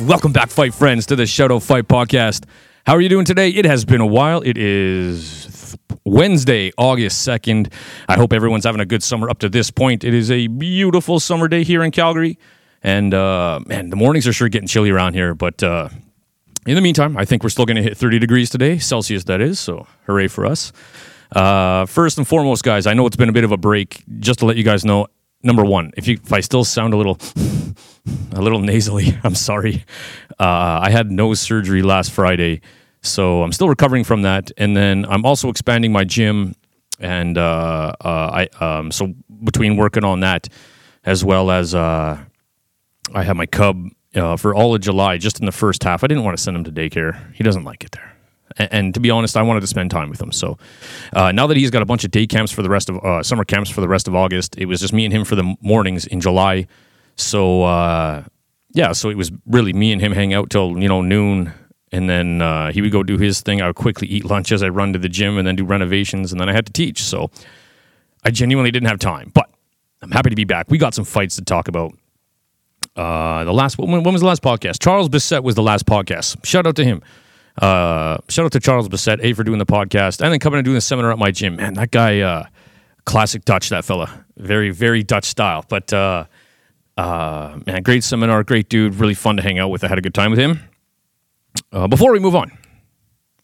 Welcome back, fight friends, to the Shout Out Fight Podcast. How are you doing today? It has been a while. It is Wednesday, August 2nd. I hope everyone's having a good summer up to this point. It is a beautiful summer day here in Calgary. And uh, man, the mornings are sure getting chilly around here. But uh, in the meantime, I think we're still going to hit 30 degrees today, Celsius, that is. So hooray for us. Uh, first and foremost, guys, I know it's been a bit of a break. Just to let you guys know, number one, if you if I still sound a little a little nasally, I'm sorry. Uh, I had nose surgery last Friday, so I'm still recovering from that. And then I'm also expanding my gym, and uh, uh, I um, so between working on that as well as uh, I have my cub uh, for all of July, just in the first half. I didn't want to send him to daycare. He doesn't like it there. And, to be honest, I wanted to spend time with him. So uh, now that he's got a bunch of day camps for the rest of uh, summer camps for the rest of August, it was just me and him for the mornings in July. So uh, yeah, so it was really me and him hang out till you know noon, and then uh, he would go do his thing. I would quickly eat lunch as I run to the gym, and then do renovations, and then I had to teach. So I genuinely didn't have time, but I'm happy to be back. We got some fights to talk about. Uh, the last when, when was the last podcast? Charles Bissett was the last podcast. Shout out to him. Uh, shout out to Charles Bissett, A, for doing the podcast, and then coming and doing the seminar at my gym. Man, that guy, uh, classic Dutch, that fella. Very, very Dutch style. But, uh, uh, man, great seminar, great dude, really fun to hang out with. I had a good time with him. Uh, before we move on,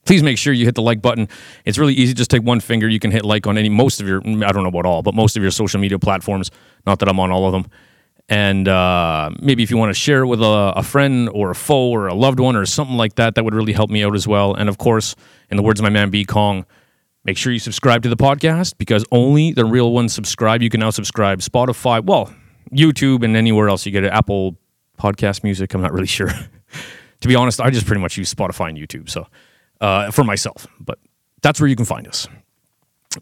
please make sure you hit the like button. It's really easy. Just take one finger. You can hit like on any, most of your, I don't know about all, but most of your social media platforms. Not that I'm on all of them and uh, maybe if you want to share it with a, a, friend or a foe or a loved one or something like that, that would really help me out as well. And of course, in the words of my man B Kong, make sure you subscribe to the podcast because only the real ones subscribe. You can now subscribe Spotify, well, YouTube, and anywhere else you get it. Apple Podcast Music. I'm not really sure. to be honest, I just pretty much use Spotify and YouTube. So uh, for myself, but that's where you can find us.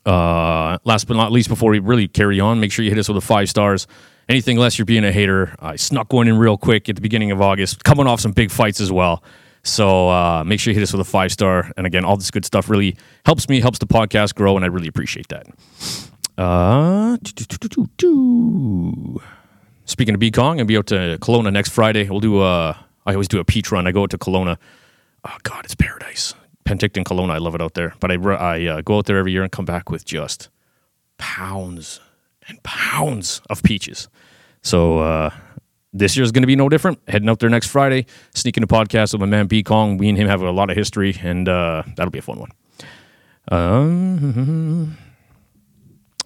Uh, last but not least, before we really carry on, make sure you hit us with a five stars anything less, you're being a hater. I snuck one in real quick at the beginning of August, coming off some big fights as well. So uh, make sure you hit us with a five star. And again, all this good stuff really helps me, helps the podcast grow, and I really appreciate that. Uh, speaking of B Kong, I'll be out to Kelowna next Friday. We'll do a, I always do a peach run. I go out to Kelowna. Oh, God, it's paradise. Penticton, Kelowna. I love it out there. But I, I uh, go out there every year and come back with just pounds and pounds of peaches. So uh, this year is going to be no different. Heading out there next Friday, sneaking a podcast with my man B Kong. We and him have a lot of history, and uh, that'll be a fun one. Um,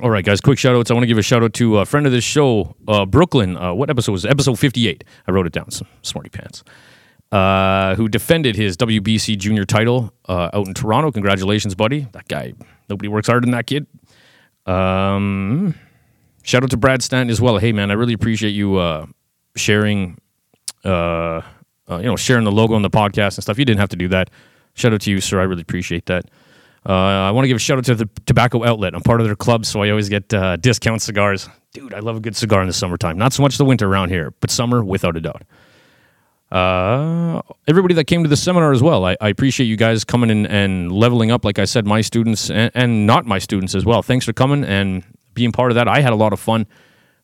all right, guys, quick shout outs. I want to give a shout out to a friend of this show, uh, Brooklyn. Uh, what episode was it? Episode 58. I wrote it down, some smarty pants. Uh, who defended his WBC junior title uh, out in Toronto. Congratulations, buddy. That guy, nobody works harder than that kid. Um, Shout out to Brad Stanton as well. Hey man, I really appreciate you uh, sharing, uh, uh, you know, sharing the logo on the podcast and stuff. You didn't have to do that. Shout out to you, sir. I really appreciate that. Uh, I want to give a shout out to the tobacco outlet. I'm part of their club, so I always get uh, discount cigars. Dude, I love a good cigar in the summertime. Not so much the winter around here, but summer without a doubt. Uh, everybody that came to the seminar as well. I, I appreciate you guys coming in and leveling up. Like I said, my students and, and not my students as well. Thanks for coming and being part of that. I had a lot of fun.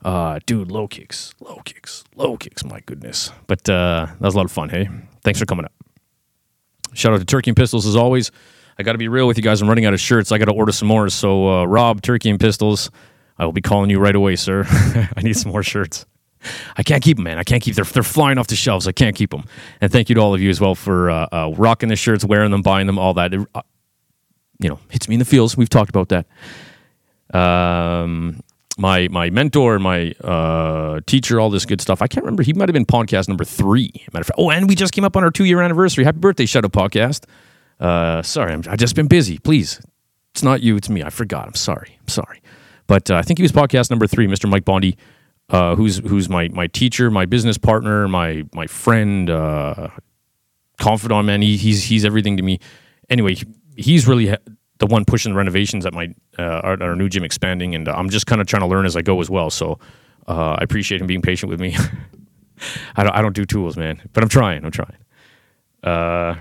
Uh, dude, low kicks, low kicks, low kicks. My goodness. But uh, that was a lot of fun. Hey, thanks for coming up. Shout out to Turkey and Pistols as always. I got to be real with you guys. I'm running out of shirts. I got to order some more. So, uh, Rob, Turkey and Pistols, I will be calling you right away, sir. I need some more shirts. I can't keep them, man. I can't keep. They're, they're flying off the shelves. I can't keep them. And thank you to all of you as well for uh, uh, rocking the shirts, wearing them, buying them, all that. It, uh, you know, hits me in the feels. We've talked about that um, my my mentor, my uh, teacher, all this good stuff. I can't remember. He might have been podcast number three. Matter of fact. Oh, and we just came up on our two year anniversary. Happy birthday, Shout Out Podcast. Uh, sorry, i have just been busy. Please, it's not you, it's me. I forgot. I'm sorry. I'm sorry. But uh, I think he was podcast number three, Mr. Mike Bondi, uh, who's who's my my teacher, my business partner, my my friend, uh, confidant. Man, he, he's he's everything to me. Anyway, he's really the one pushing the renovations at my uh, our, our, new gym expanding, and I'm just kind of trying to learn as I go as well. So uh, I appreciate him being patient with me. I don't I don't do tools, man, but I'm trying. I'm trying. Uh,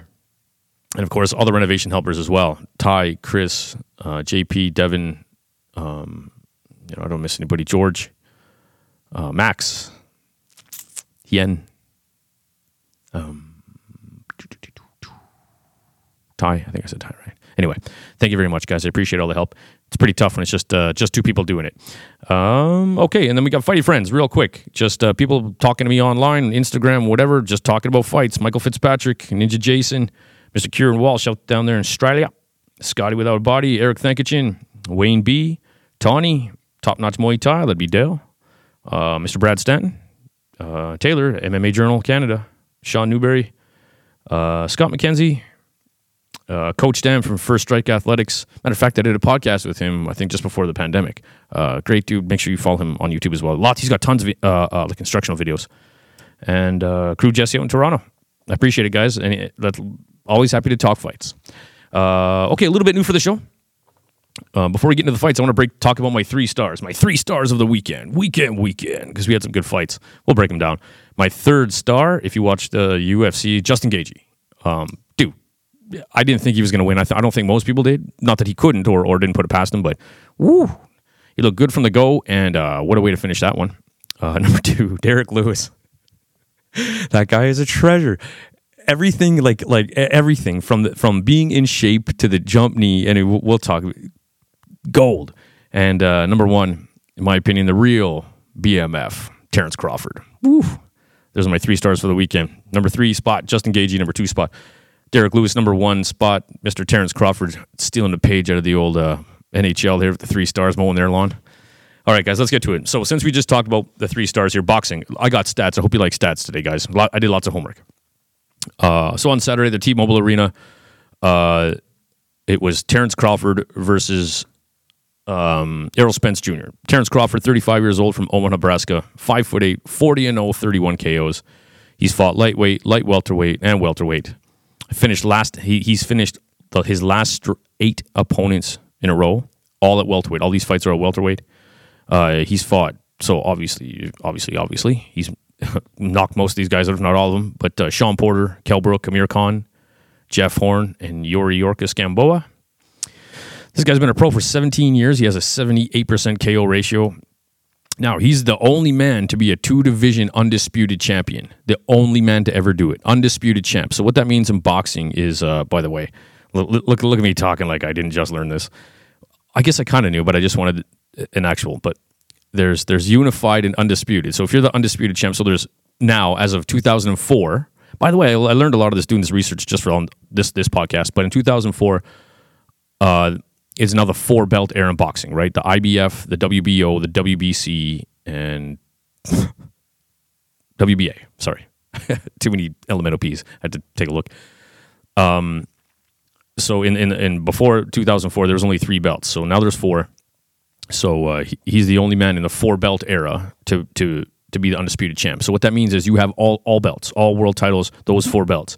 and of course, all the renovation helpers as well: Ty, Chris, uh, JP, Devin. Um, you know, I don't miss anybody. George, uh, Max, Yen. Um, Ty, I think I said Ty right. Anyway, thank you very much, guys. I appreciate all the help. It's pretty tough when it's just uh, just two people doing it. Um, okay, and then we got fighty friends, real quick. Just uh, people talking to me online, Instagram, whatever, just talking about fights. Michael Fitzpatrick, Ninja Jason, Mr. Kieran Walsh out down there in Australia, Scotty without a body, Eric Thankachin, Wayne B, Tawny, Top Notch Muay Thai, that'd be Dale, uh, Mr. Brad Stanton, uh, Taylor, MMA Journal Canada, Sean Newberry, uh, Scott McKenzie, uh, Coach Dan from First Strike Athletics. Matter of fact, I did a podcast with him. I think just before the pandemic. Uh, great dude. Make sure you follow him on YouTube as well. Lots. He's got tons of uh, uh, like instructional videos. And uh, crew Jesse out in Toronto. I appreciate it, guys. And that's always happy to talk fights. Uh, okay, a little bit new for the show. Uh, before we get into the fights, I want to break talk about my three stars. My three stars of the weekend, weekend, weekend, because we had some good fights. We'll break them down. My third star, if you watched the UFC, Justin Gaethje. Um, dude, I didn't think he was going to win. I, th- I don't think most people did. Not that he couldn't or, or didn't put it past him, but woo, he looked good from the go. And uh, what a way to finish that one. Uh, number two, Derek Lewis. that guy is a treasure. Everything like like everything from the, from being in shape to the jump knee, and it, we'll talk gold. And uh, number one, in my opinion, the real BMF, Terence Crawford. Woo. Those are my three stars for the weekend. Number three spot, Justin Gaethje. Number two spot, Derek Lewis. Number one spot, Mr. Terence Crawford, stealing the page out of the old uh, NHL here with the three stars mowing their lawn. All right, guys, let's get to it. So, since we just talked about the three stars here, boxing, I got stats. I hope you like stats today, guys. I did lots of homework. Uh, so on Saturday, the T-Mobile Arena, uh, it was Terence Crawford versus um, Errol Spence Jr. Terence Crawford, 35 years old from Omaha, Nebraska, 5 foot 8, 40 and 0, 31 KOs. He's fought lightweight, light welterweight, and welterweight. Finished last. He, he's finished the, his last eight opponents in a row, all at welterweight. All these fights are at welterweight. Uh, he's fought. So obviously, obviously, obviously, he's knocked most of these guys out, if not all of them. But uh, Shawn Porter, Kell Brook, Amir Khan, Jeff Horn, and Yuriorkis Gamboa. This guy's been a pro for 17 years. He has a 78% KO ratio. Now, he's the only man to be a two division undisputed champion. The only man to ever do it. Undisputed champ. So, what that means in boxing is, uh, by the way, look, look, look at me talking like I didn't just learn this. I guess I kind of knew, but I just wanted an actual. But there's there's unified and undisputed. So, if you're the undisputed champ, so there's now, as of 2004, by the way, I learned a lot of this doing this research just for this this podcast. But in 2004, uh, is now the four belt era in boxing, right? The IBF, the WBO, the WBC, and WBA. Sorry, too many elemental P's. I had to take a look. Um, so in, in in before 2004, there was only three belts. So now there's four. So uh, he, he's the only man in the four belt era to to to be the undisputed champ. So what that means is you have all all belts, all world titles, those four belts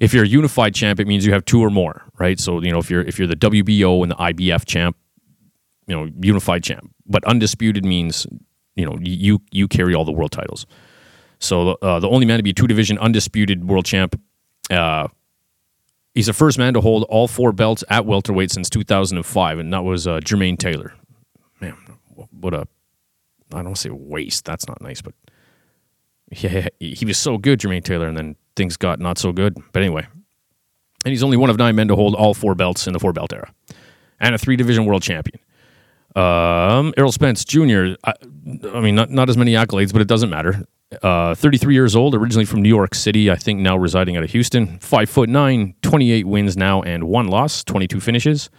if you're a unified champ, it means you have two or more, right? So you know if you're if you're the WBO and the IBF champ, you know unified champ. But undisputed means you know you you carry all the world titles. So uh, the only man to be two division undisputed world champ. Uh, he's the first man to hold all four belts at welterweight since 2005, and that was uh, Jermain Taylor. Man, what a I don't say waste. That's not nice, but yeah, he was so good, Jermain Taylor, and then things got not so good. But anyway, and he's only one of nine men to hold all four belts in the four belt era, and a three division world champion. Um, Errol Spence Jr. I, I, mean, not not as many accolades, but it doesn't matter. Uh, 33 years old, originally from New York City, I think now residing out of Houston. Five foot nine, 28 wins now and one loss, 22 finishes.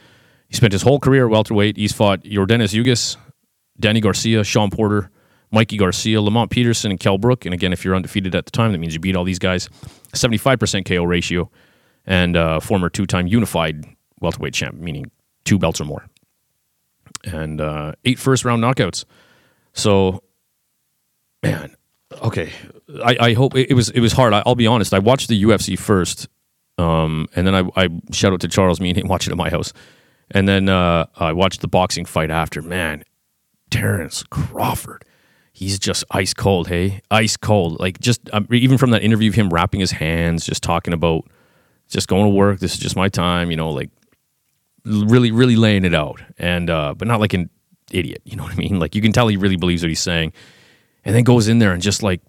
He spent his whole career at welterweight. He's fought Yordenis Ugas, Danny Garcia, Shawn Porter, Mikey Garcia, Lamont Peterson, and Kell Brook. And again, if you're undefeated at the time, that means you beat all these guys. 75% KO ratio, and uh, former two time unified welterweight champ, meaning two belts or more. And uh, eight first round knockouts. So, man, okay. I, I hope it, it was it was hard. I, will be honest. I watched the UFC first, um, and then I, I shout out to Charles. Me and him watched it at my house, and then uh, I watched the boxing fight after. Man, Terence Crawford he's just ice cold. Hey, ice cold. Like just um, even from that interview of him wrapping his hands, just talking about just going to work. This is just my time. You know, like really, really laying it out, and uh, but not like an idiot. You know what I mean? Like you can tell he really believes what he's saying, and then goes in there and just like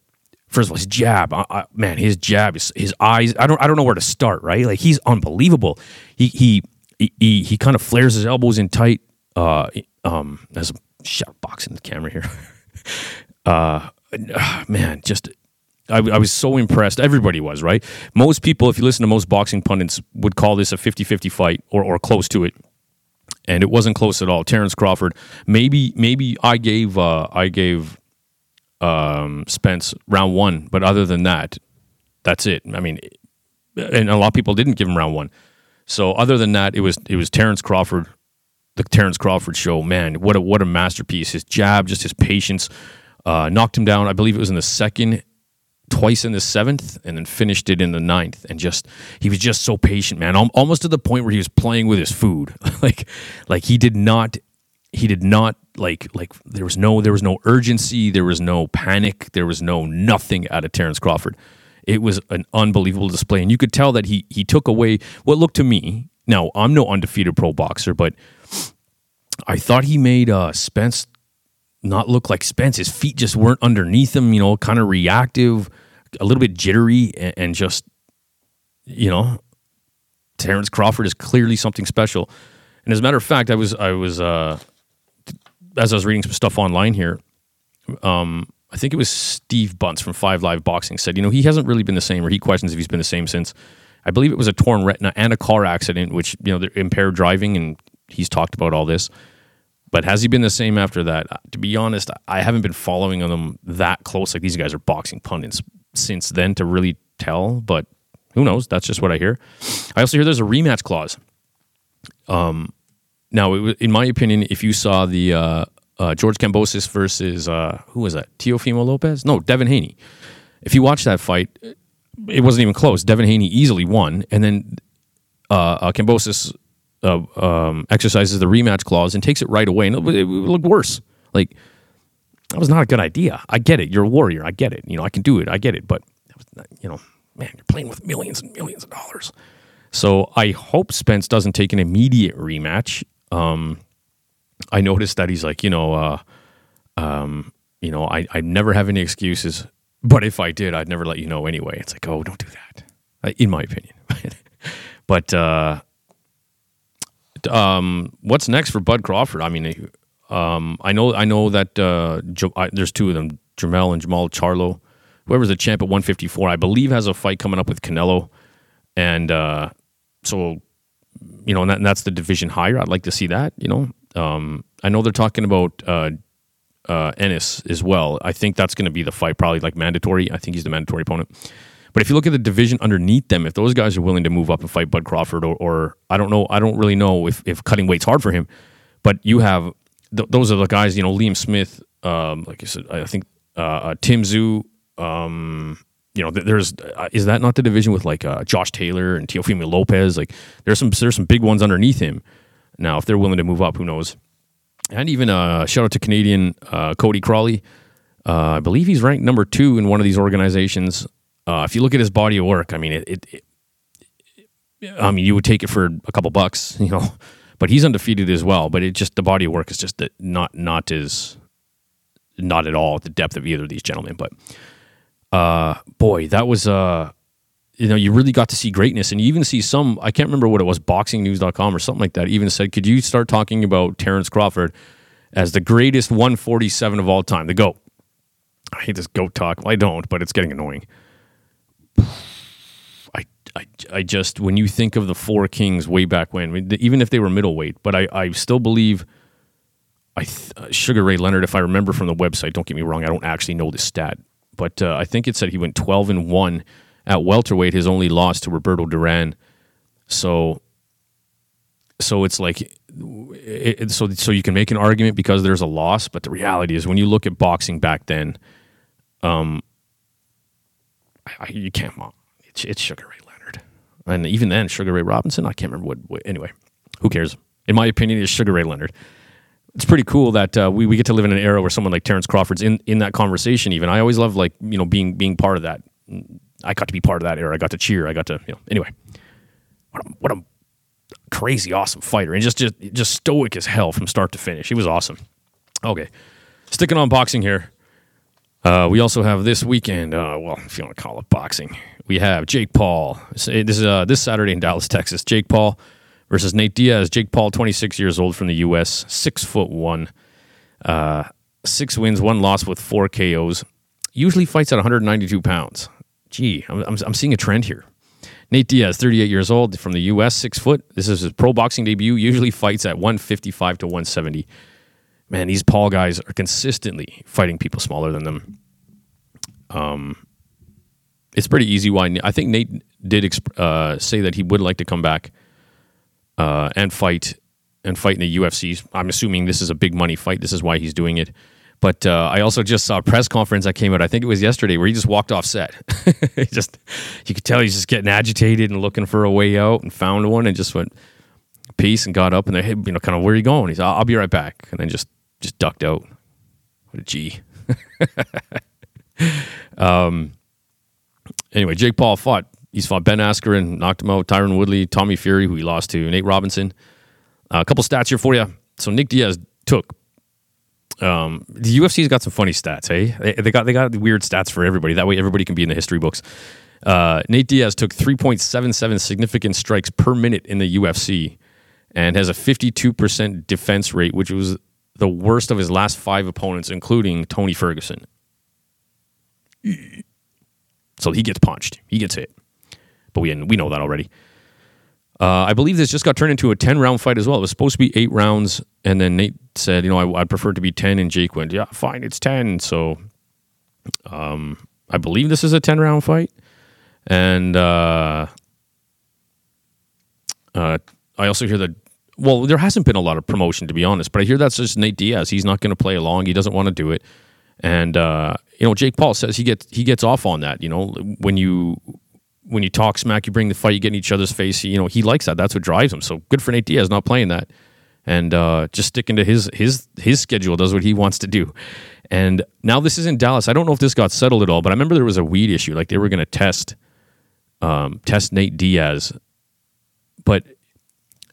first of all, his jab, I, I, man, his jab, his, his eyes. I don't, I don't know where to start. Right, like he's unbelievable. He he he he, he kind of flares his elbows in tight. Uh, um, as a shot boxing the camera here. uh, man, just I, I, was so impressed. Everybody was, right? Most people, if you listen to most boxing pundits, would call this a 50 50 fight or, or close to it. And it wasn't close at all. Terence Crawford, maybe maybe I gave uh, I gave um, Spence round one, but other than that, that's it. I mean, and a lot of people didn't give him round one. So other than that, it was it was Terence Crawford, the Terence Crawford show. Man, what a what a masterpiece! His jab, just his patience, uh, knocked him down. I believe it was in the second twice in the seventh and then finished it in the ninth and just he was just so patient man almost to the point where he was playing with his food like like he did not he did not like like there was no there was no urgency there was no panic there was no nothing out of Terence Crawford it was an unbelievable display and you could tell that he he took away what looked to me now I'm no undefeated pro boxer but I thought he made uh Spence not look like Spence. His feet just weren't underneath him, you know, kind of reactive a little bit jittery and, and just, you know, Terence Crawford is clearly something special. And as a matter of fact, I was I was uh, as I was reading some stuff online here. Um, I think it was Steve Bunce from Five Live Boxing said, you know, he hasn't really been the same, or he questions if he's been the same since. I believe it was a torn retina and a car accident, which you know, impaired driving, and he's talked about all this. But has he been the same after that? To be honest, I haven't been following them that close. Like these guys are boxing pundits since then to really tell, but who knows? That's just what I hear. I also hear there's a rematch clause. Um, now, it, in my opinion, if you saw the uh, uh, George Kambosos versus uh, who was that? Teofimo Lopez? No, Devin Haney. If you watch that fight, it wasn't even close. Devin Haney easily won, and then uh, uh Kambosos uh, um, exercises the rematch clause and takes it right away, and it, it looked worse. Like that was not a good idea. I get it. You're a warrior. I get it. You know, I can do it. I get it. But, you know, man, you're playing with millions and millions of dollars. So I hope Spence doesn't take an immediate rematch. Um, I noticed that he's like, you know, uh, um, you know, I, I never have any excuses, but if I did, I'd never let you know anyway. It's like, oh, don't do that, uh, in my opinion. but uh, um, what's next for Bud Crawford? I mean, um, I know I know that uh, there's two of them, Jermell and Jermall Charlo. Whoever's the champ at 154, I believe, has a fight coming up with Canelo, and uh, so you know, and, that, and, that's the division higher. I'd like to see that. You know, um, I know they're talking about uh, uh, Ennis as well. I think that's going to be the fight, probably like mandatory. I think he's the mandatory opponent. But if you look at the division underneath them, if those guys are willing to move up and fight Bud Crawford, or, or I don't know, I don't really know if, if cutting weight's hard for him. But you have th- those are the guys. You know, Liam Smith. Um, like I said, I think uh, uh, Tim Tszyu. Um, you know, th- there's uh, is that not the division with like uh, Josh Taylor and Teofimo Lopez? Like there's some there's some big ones underneath him. Now, if they're willing to move up, who knows? And even uh, shout out to Canadian uh, Cody Crowley. I believe he's ranked number two in one of these organizations. Uh, if you look at his body of work, I mean, it, it, it, I mean, you would take it for a couple bucks, you know but he's undefeated as well. But it just the body of work is just not not as not at all the depth of either of these gentlemen. But uh, boy, that was uh, you know, you really got to see greatness, and you even see some. I can't remember what it was, BoxingNews.com or something like that. Even said, could you start talking about Terence Crawford as the greatest 147 of all time, the goat? I hate this goat talk. Well, I don't, but it's getting annoying. I, I just when you think of the four kings way back when, even if they were middleweight, but I, I still believe I uh, Sugar Ray Leonard, if I remember from the website, don't get me wrong, I don't actually know the stat, but uh, I think it said he went twelve and one at welterweight. His only loss to Roberto Duran, so so it's like it, so so you can make an argument because there's a loss, but the reality is when you look at boxing back then, um, I, you can't. It's, it's Sugar Ray and even then, Sugar Ray Robinson, I can't remember what, what anyway, who cares? In my opinion, is Sugar Ray Leonard. It's pretty cool that uh, we, we get to live in an era where someone like Terence Crawford's in, in that conversation. Even I always love like you know being being part of that. I got to be part of that era. I got to cheer. I got to you know anyway. What a, what a crazy awesome fighter and just just just stoic as hell from start to finish. He was awesome. Okay, sticking on boxing here. Uh, we also have this weekend. Uh, well, if you want to call it boxing, we have Jake Paul. This is uh, this Saturday in Dallas, Texas. Jake Paul versus Nate Diaz. Jake Paul, 26 years old from the U.S., six foot one, uh, six wins, one loss with four KOs. Usually fights at 192 pounds. Gee, I'm, I'm, I'm seeing a trend here. Nate Diaz, 38 years old from the U.S., six foot. This is his pro boxing debut. Usually fights at 155 to 170. Man, these Paul guys are consistently fighting people smaller than them. Um, it's pretty easy why I think Nate did exp- uh, say that he would like to come back uh, and fight and fight in the UFC. I'm assuming this is a big money fight. This is why he's doing it. But uh, I also just saw a press conference that came out. I think it was yesterday, where he just walked off set. he just you could tell he's just getting agitated and looking for a way out, and found one, and just went peace and got up and they you know kind of where are you going? He's I'll, I'll be right back, and then just just ducked out. What a G. um. Anyway, Jake Paul fought. He's fought Ben Askren, knocked him out. Tyron Woodley, Tommy Fury, who he lost to, Nate Robinson. Uh, a couple stats here for you. So Nick Diaz took um, the UFC's got some funny stats. Hey, they, they got they got weird stats for everybody. That way, everybody can be in the history books. Uh, Nate Diaz took 3.77 significant strikes per minute in the UFC, and has a 52% defense rate, which was the worst of his last five opponents, including Tony Ferguson. So he gets punched. He gets hit. But we we know that already. Uh, I believe this just got turned into a 10 round fight as well. It was supposed to be eight rounds, and then Nate said, you know, I, would prefer it to be 10, and Jake went, yeah, fine, it's 10. So um, I believe this is a 10 round fight. And uh, uh, I also hear that, well, there hasn't been a lot of promotion, to be honest, but I hear that's just Nate Diaz. He's not going to play along, he doesn't want to do it. And, uh, you know, Jake Paul says he gets he gets off on that. You know, when you when you talk smack, you bring the fight, you get in each other's face. You know, he likes that. That's what drives him. So good for Nate Diaz not playing that and uh, just sticking to his his his schedule. Does what he wants to do. And now this is in Dallas. I don't know if this got settled at all, but I remember there was a weed issue. Like they were going to test um, test Nate Diaz, but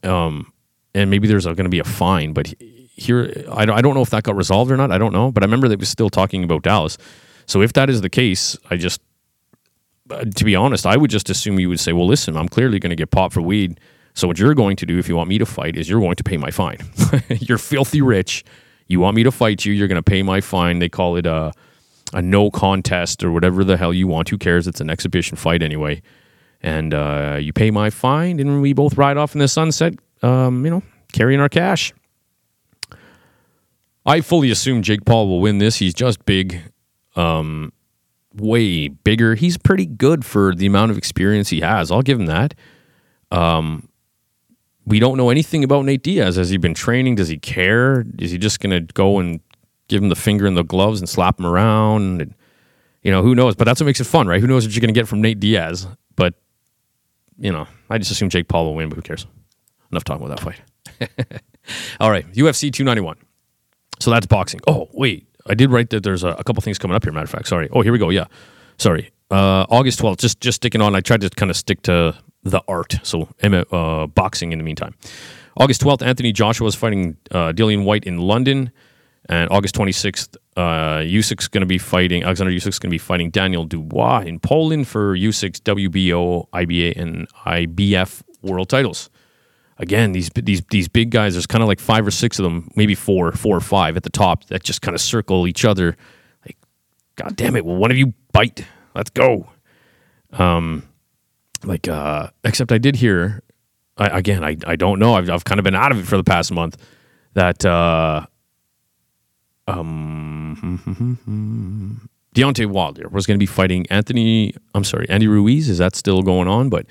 um, and maybe there's going to be a fine. But here, I don't, know if that got resolved or not. I don't know. But I remember they was still talking about Dallas. So if that is the case, I just uh, to be honest, I would just assume you would say, well, listen, I'm clearly going to get popped for weed. So what you're going to do if you want me to fight is you're going to pay my fine. you're filthy rich. You want me to fight you, you're going to pay my fine. They call it a, a no contest or whatever the hell you want. Who cares? It's an exhibition fight anyway. And uh, you pay my fine, and we both ride off in the sunset, um, you know, carrying our cash. I fully assume Jake Paul will win this. He's just big. Um, way bigger. He's pretty good for the amount of experience he has. I'll give him that. Um, we don't know anything about Nate Diaz. Has he been training? Does he care? Is he just going to go and give him the finger in the gloves and slap him around? And, you know, who knows? But that's what makes it fun, right? Who knows what you're going to get from Nate Diaz? But, you know, I just assume Jake Paul will win, but who cares? Enough talking about that fight. All right, UFC 291. So that's boxing. Oh, wait. I did write that there's a, a couple things coming up here. Matter of fact, sorry. Oh, here we go. Yeah, sorry. Uh, August 12th. Just just sticking on. I tried to kind of stick to the art. So uh, boxing in the meantime. August 12th, Anthony Joshua is fighting uh, Dillian Whyte in London. And August 26th, uh, Usyk's going to be fighting, Alexander Usyk's going to be fighting Daniel Dubois in Poland for Usyk's WBO, IBA, and IBF world titles again, these these these big guys. There's kind of like five or six of them, maybe four, four or five at the top that just kind of circle each other. Like, God damn it! Will one of you bite? Let's go. Um, like, uh, except I did hear. I, again, I, I don't know. I've I've kind of been out of it for the past month. That uh, um, Deontay Wilder was going to be fighting Anthony. I'm sorry, Andy Ruiz. Is that still going on? But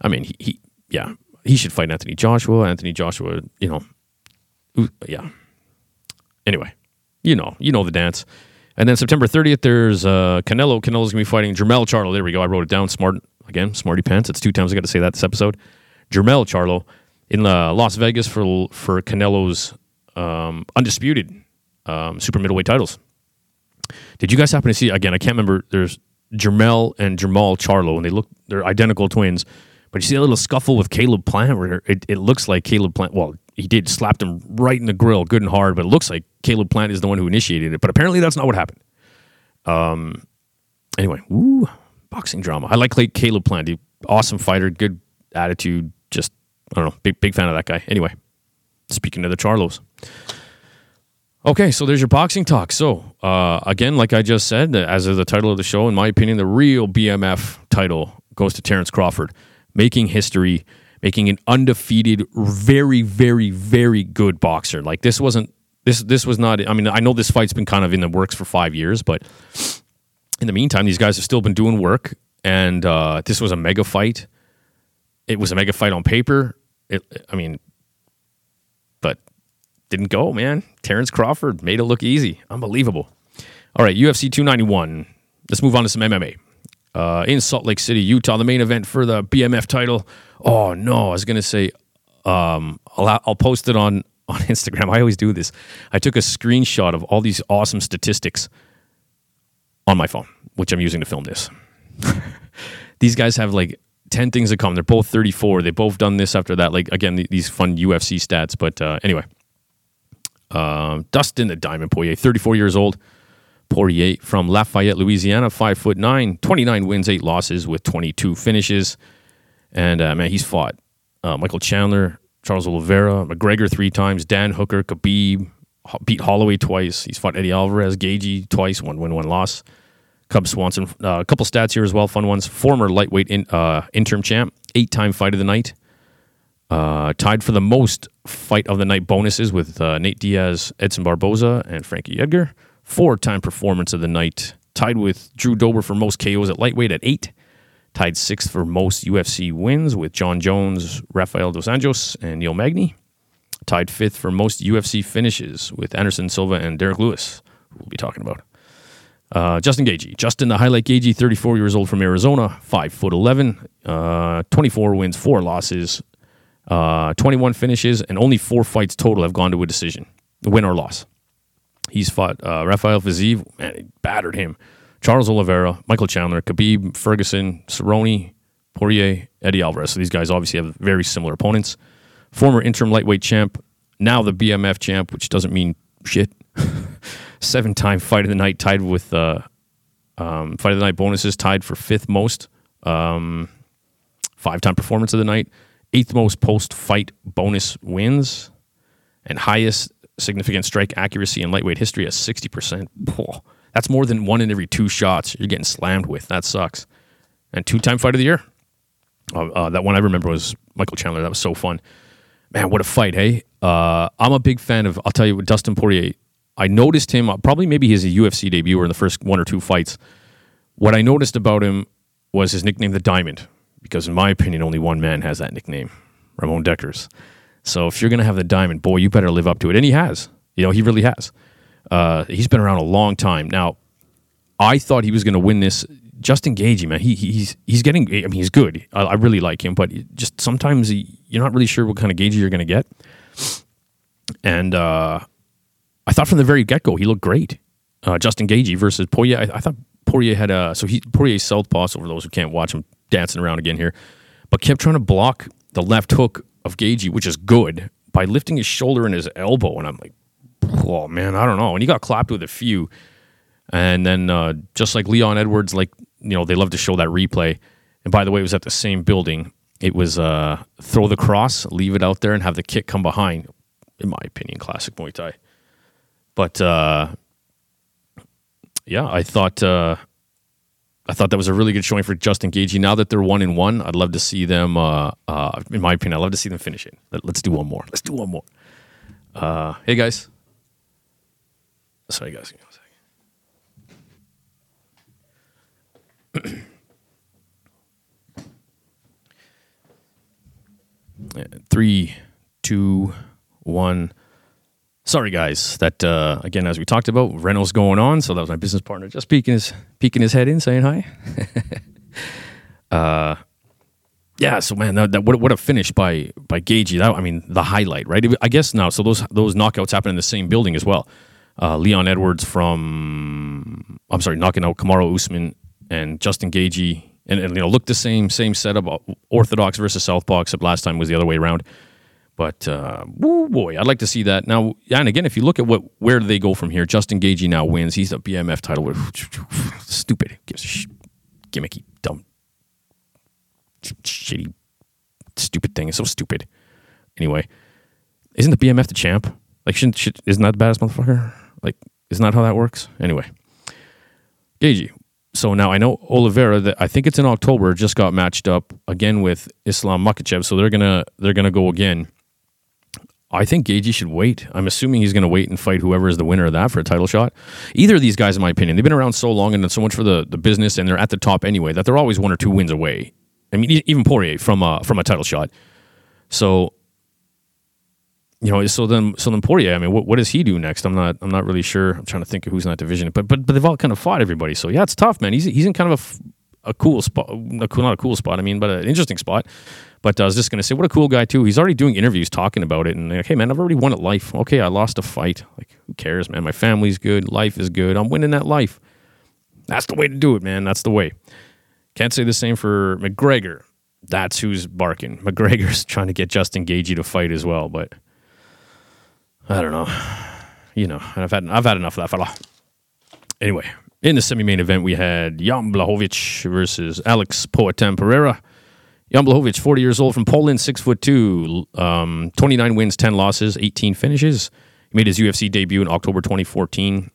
I mean, he, he yeah, he should fight Anthony Joshua. Anthony Joshua, you know, yeah. Anyway, you know, you know the dance. And then September 30th, there's uh, Canelo. Canelo's gonna be fighting Jermell Charlo. There we go. I wrote it down. Smart again. Smarty pants. It's two times I got to say that this episode. Jermell Charlo in uh, Las Vegas for for Canelo's um, undisputed um, super middleweight titles. Did you guys happen to see again? I can't remember. There's Jermell and Jermall Charlo, and they look they're identical twins. But you see a little scuffle with Caleb Plant where it, it looks like Caleb Plant, well, he did slapped him right in the grill, good and hard, but it looks like Caleb Plant is the one who initiated it. But apparently that's not what happened. Um, anyway, woo, boxing drama. I like Caleb Plant. He, awesome fighter, good attitude. Just I don't know, big big fan of that guy. Anyway, speaking of the Charlos. Okay, so there's your boxing talk. So, uh, again, like I just said, as of the title of the show, in my opinion, the real BMF title goes to Terence Crawford, making history, making an undefeated, very, very, very good boxer. Like this wasn't this this was not. I mean, I know this fight's been kind of in the works for five years, but in the meantime, these guys have still been doing work, and uh, this was a mega fight. It was a mega fight on paper. It, I mean, but didn't go, man. Terence Crawford made it look easy. Unbelievable. All right, UFC 291. Let's move on to some MMA. Uh, in Salt Lake City, Utah, the main event for the BMF title. Oh no, I was gonna say, um, I'll, I'll post it on on Instagram. I always do this. I took a screenshot of all these awesome statistics on my phone, which I'm using to film this. these guys have like 10 things to come. They're both 34. They've both done this after that. Like, again, these fun UFC stats. But uh, anyway, uh, Dustin the Diamond Poirier, 34 years old. Poirier from Lafayette, Louisiana, 5 foot 9, 29 wins, 8 losses with 22 finishes. And uh, man, he's fought uh, Michael Chandler, Charles Oliveira, McGregor three times, Dan Hooker, Khabib, beat Holloway twice. He's fought Eddie Alvarez, Gaethje twice, one win, one loss. Cub Swanson, uh, a couple stats here as well, fun ones. Former lightweight in, uh, interim champ, eight time fight of the night. Uh, tied for the most fight of the night bonuses with uh, Nate Diaz, Edson Barboza, and Frankie Edgar. Four time performance of the night. Tied with Drew Dober for most KOs at lightweight at eight. Tied sixth for most UFC wins with Jon Jones, Rafael Dos Anjos, and Neil Magny. Tied fifth for most UFC finishes with Anderson Silva and Derek Lewis, who we'll be talking about. Uh, Justin Gaethje. Justin, the highlight Gaethje, 34 years old from Arizona, 5 foot 11, uh, 24 wins, 4 losses, uh, 21 finishes, and only 4 fights total have gone to a decision, win or loss. He's fought uh, Rafael Fiziev, man, he battered him. Charles Oliveira, Michael Chandler, Khabib, Ferguson, Cerrone, Poirier, Eddie Alvarez. So these guys obviously have very similar opponents. Former interim lightweight champ, now the BMF champ, which doesn't mean shit. seven time fight of the night, tied with uh, um, fight of the night bonuses, tied for fifth most. Um, five time performance of the night, eighth most post fight bonus wins, and highest significant strike accuracy in lightweight history at 60%. that's more than one in every two shots you're getting slammed with. That sucks. And two time fight of the year. Uh, uh, that one I remember was Michael Chandler. That was so fun. Man, what a fight, hey? Uh, I'm a big fan of, I'll tell you, Dustin Poirier. I noticed him uh, probably maybe his UFC debut or in the first one or two fights. What I noticed about him was his nickname, the Diamond, because in my opinion, only one man has that nickname, Ramon Dekkers. So if you're gonna have the Diamond, boy, you better live up to it, and he has. You know, he really has. Uh, he's been around a long time now. I thought he was going to win this. Justin Gaethje, man, he, he's he's getting. I mean, he's good. I, I really like him, but just sometimes he, you're not really sure what kind of Gaethje you're going to get. And uh, I thought from the very get go he looked great. Uh, Justin Gaethje versus Poirier. I, I, thought Poirier had a so he Poirier's southpaw. So for those who can't watch him dancing around again here, but kept trying to block the left hook of Gaethje, which is good, by lifting his shoulder and his elbow. And I'm like, oh man, I don't know. And he got clapped with a few. And then uh, just like Leon Edwards, like you know, they love to show that replay. And by the way, it was at the same building. It was uh, throw the cross, leave it out there, and have the kick come behind. In my opinion, classic Muay Thai. But uh, yeah, I thought uh, I thought that was a really good showing for Justin Gaethje. Now that they're one in one, I'd love to see them. Uh, uh, in my opinion, I'd love to see them finish it. Let, us do one more. Let's do one more. Uh, hey guys, sorry guys, Three, two, one. Sorry, guys. That uh, again, as we talked about, Renault's going on. So that was my business partner just peeking his peeking his head in, saying hi. uh, yeah. So man, that, that what, what a finish by by Gaethje. That I mean, the highlight, right? I guess now. So those those knockouts happen in the same building as well. Uh, Leon Edwards from I'm sorry, knocking out Kamaru Usman and Justin Gaethje and, and you know, look the same same setup, uh, Orthodox versus Southpaw, except last time was the other way around. But uh, woo boy, I'd like to see that now. And again, if you look at what where do they go from here? Justin Gaethje now wins. He's the BMF title. Stupid, gimmicky, dumb, shitty, stupid thing. It's so stupid. Anyway, isn't the BMF the champ? Like, shouldn't, should, isn't that the baddest motherfucker? Like, isn't that how that works? Anyway, Gaethje. So now I know Oliveira. That I think it's in October. Just got matched up again with Islam Makhachev. So they're gonna they're gonna go again. I think Gaethje should wait. I'm assuming he's going to wait and fight whoever is the winner of that for a title shot. Either of these guys, in my opinion, they've been around so long and done so much for the, the business, and they're at the top anyway that they're always one or two wins away. I mean, even Poirier from a from a title shot. So, you know, so then so then Poirier. I mean, what, what does he do next? I'm not I'm not really sure. I'm trying to think of who's in that division, but but but they've all kind of fought everybody. So yeah, it's tough, man. He's he's in kind of a, a cool spot, a cool, not a cool spot. I mean, but an interesting spot. But uh, I was just going to say, what a cool guy, too. He's already doing interviews talking about it. And like, hey, man, I've already won at life. Okay, I lost a fight. Like, who cares, man? My family's good. Life is good. I'm winning that life. That's the way to do it, man. That's the way. Can't say the same for McGregor. That's who's barking. McGregor's trying to get Justin Gaethje to fight as well. But I don't know. You know, and I've had, I've had enough of that fella. Anyway, in the semi main event, we had Jan Blachowicz versus Alex Poatan Pereira. Jan Blachowicz, 40 years old from Poland, six foot two, um, 29 wins, 10 losses, 18 finishes. He made his UFC debut in October 2014.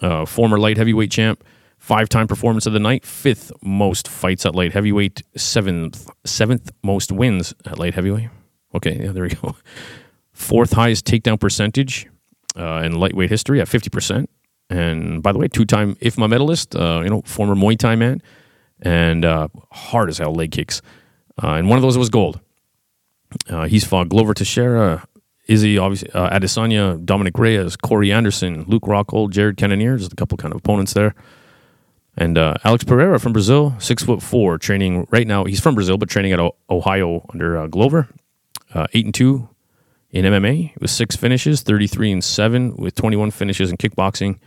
Uh, former light heavyweight champ, five time performance of the night, fifth most fights at light heavyweight, seventh seventh most wins at light heavyweight. Okay, yeah, there we go. Fourth highest takedown percentage uh, in lightweight history at 50%. And by the way, two time IFMA medalist, uh, you know, former Muay Thai man, and uh, hard as hell leg kicks. Uh, and one of those was gold. Uh, he's fought Glover Teixeira, Izzy, obviously, uh, Adesanya, Dominick Reyes, Corey Anderson, Luke Rockhold, Jared Cannonier. Just a couple kind of opponents there. And Alex Pereira from Brazil, six foot four, training right now. He's from Brazil, but training at o- Ohio under Glover. Eight and two in MMA with six finishes, 33 and seven with 21 finishes in kickboxing,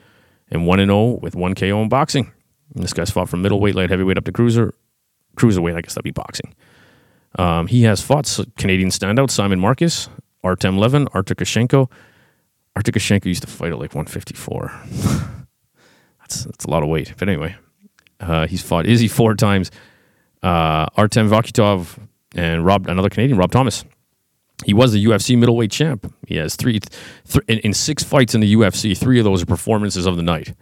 and one and zero oh with one KO in boxing. And this guy's fought from middleweight, light heavyweight up to cruiser, cruiserweight. I guess that'd be boxing. Um, he has fought Canadian standout Simon Marcus, Artem Levin, Artur Kyshenko. Artur used to fight at like 154. that's, that's a lot of weight. But anyway, uh, he's fought Izzy four times, uh, Artem Vakhitov, and Rob, another Canadian, Rob Thomas. He was the UFC middleweight champ. He has three th- in, in, six fights in the UFC. Three of those are performances of the night.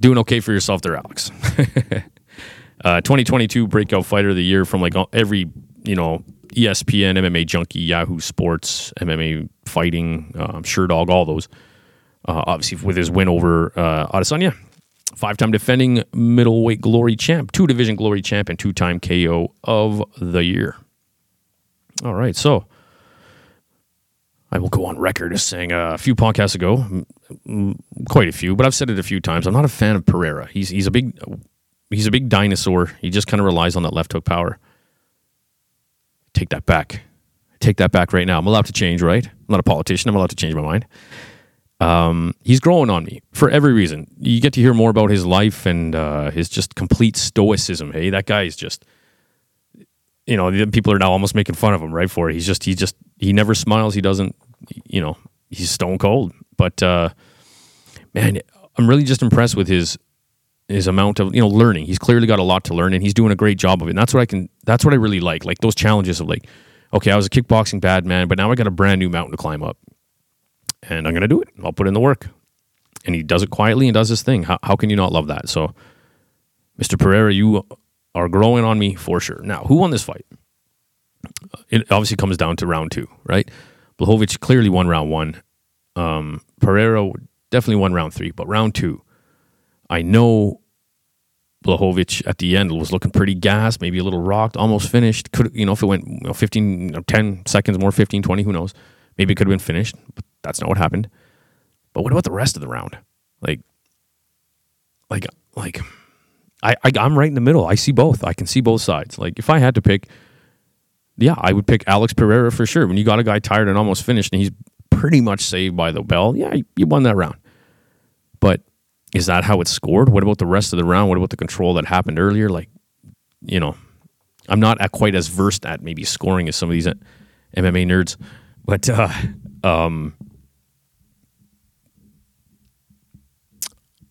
Doing okay for yourself there, Alex. uh, 2022 breakout fighter of the year from like every you know, ESPN, MMA Junkie, Yahoo Sports, MMA Fighting, um, Dog, all those. Uh, obviously, with his win over uh, Adesanya, five-time defending middleweight glory champ, two division glory champ, and two-time KO of the year. All right, so I will go on record as saying uh, a few podcasts ago, quite a few, but I've said it a few times. I'm not a fan of Pereira. He's he's a big he's a big dinosaur. He just kind of relies on that left hook power take that back. Take that back right now. I'm allowed to change, right? I'm not a politician. I'm allowed to change my mind. Um, he's growing on me for every reason. You get to hear more about his life and uh, his just complete stoicism. Hey, that guy is just, you know, the people are now almost making fun of him, right? For it. He's just, he just, he never smiles. He doesn't, you know, he's stone cold. But uh, man, I'm really just impressed with his his amount of you know learning. He's clearly got a lot to learn, and he's doing a great job of it. And that's what I can. That's what I really like. Like those challenges of like, okay, I was a kickboxing bad man, but now I got a brand new mountain to climb up, and I'm gonna do it. I'll put in the work. And he does it quietly and does his thing. How, how can you not love that? So, Mr. Pereira, you are growing on me for sure. Now, who won this fight? It obviously comes down to round two, right? Blachowicz clearly won round one. Um, Pereira definitely won round three, but round two I know Blachowicz at the end was looking pretty gassed, maybe a little rocked, almost finished. Could you know if it went you know, 15, you know, 10 seconds more, 15, 20, who knows? Maybe it could have been finished, but that's not what happened. But what about the rest of the round? Like, like, like, I, I I'm right in the middle. I see both. I can see both sides. Like, if I had to pick, yeah, I would pick Alex Pereira for sure. When you got a guy tired and almost finished, and he's pretty much saved by the bell, yeah, you won that round. But is that how it's scored? What about the rest of the round? What about the control that happened earlier? Like, you know, I'm not quite as versed at maybe scoring as some of these MMA nerds, But uh, um,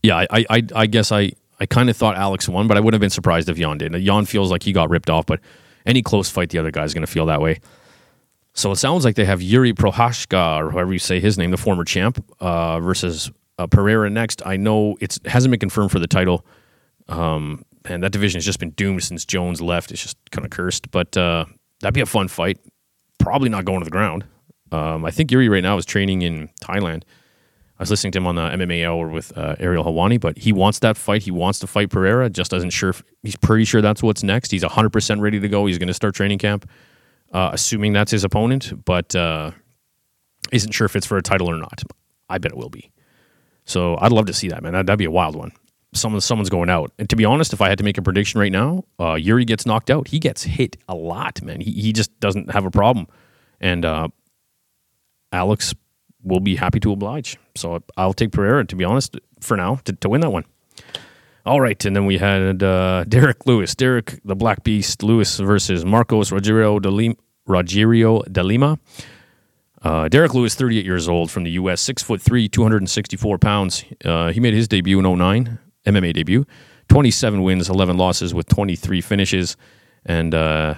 yeah, I, I, I guess I, I kind of thought Alex won, but I wouldn't have been surprised if Jan did. Jan feels like he got ripped off, but any close fight, the other guy's going to feel that way. So it sounds like they have Yuri Prochazka, or however you say his name, the former champ, uh, versus uh, Pereira next. I know it hasn't been confirmed for the title, um, and that division has just been doomed since Jones left. It's just kind of cursed, but uh, that'd be a fun fight. Probably not going to the ground. Um, I think Yuri right now is training in Thailand. I was listening to him on the MMA Hour with uh, Ariel Helwani, but he wants that fight. He wants to fight Pereira. Just doesn't sure. If, he's pretty sure that's what's next. He's 100% ready to go. He's going to start training camp, uh, assuming that's his opponent, but uh, isn't sure if it's for a title or not. I bet it will be. So I'd love to see that, man. That'd, that'd be a wild one. Someone, someone's going out. And to be honest, if I had to make a prediction right now, uh, Yuri gets knocked out. He gets hit a lot, man. He, he just doesn't have a problem. And uh, Alex will be happy to oblige. So I'll take Pereira, to be honest, for now, to, to win that one. All right, and then we had uh, Derrick Lewis, Derrick the Black Beast Lewis versus Marcos Rogerio de Lima. Rogerio de Lima. Uh, Derrick Lewis, 38 years old, from the U.S., six foot three, 264 pounds. Uh, he made his debut in 09, MMA debut. 27 wins, 11 losses with 23 finishes, and uh,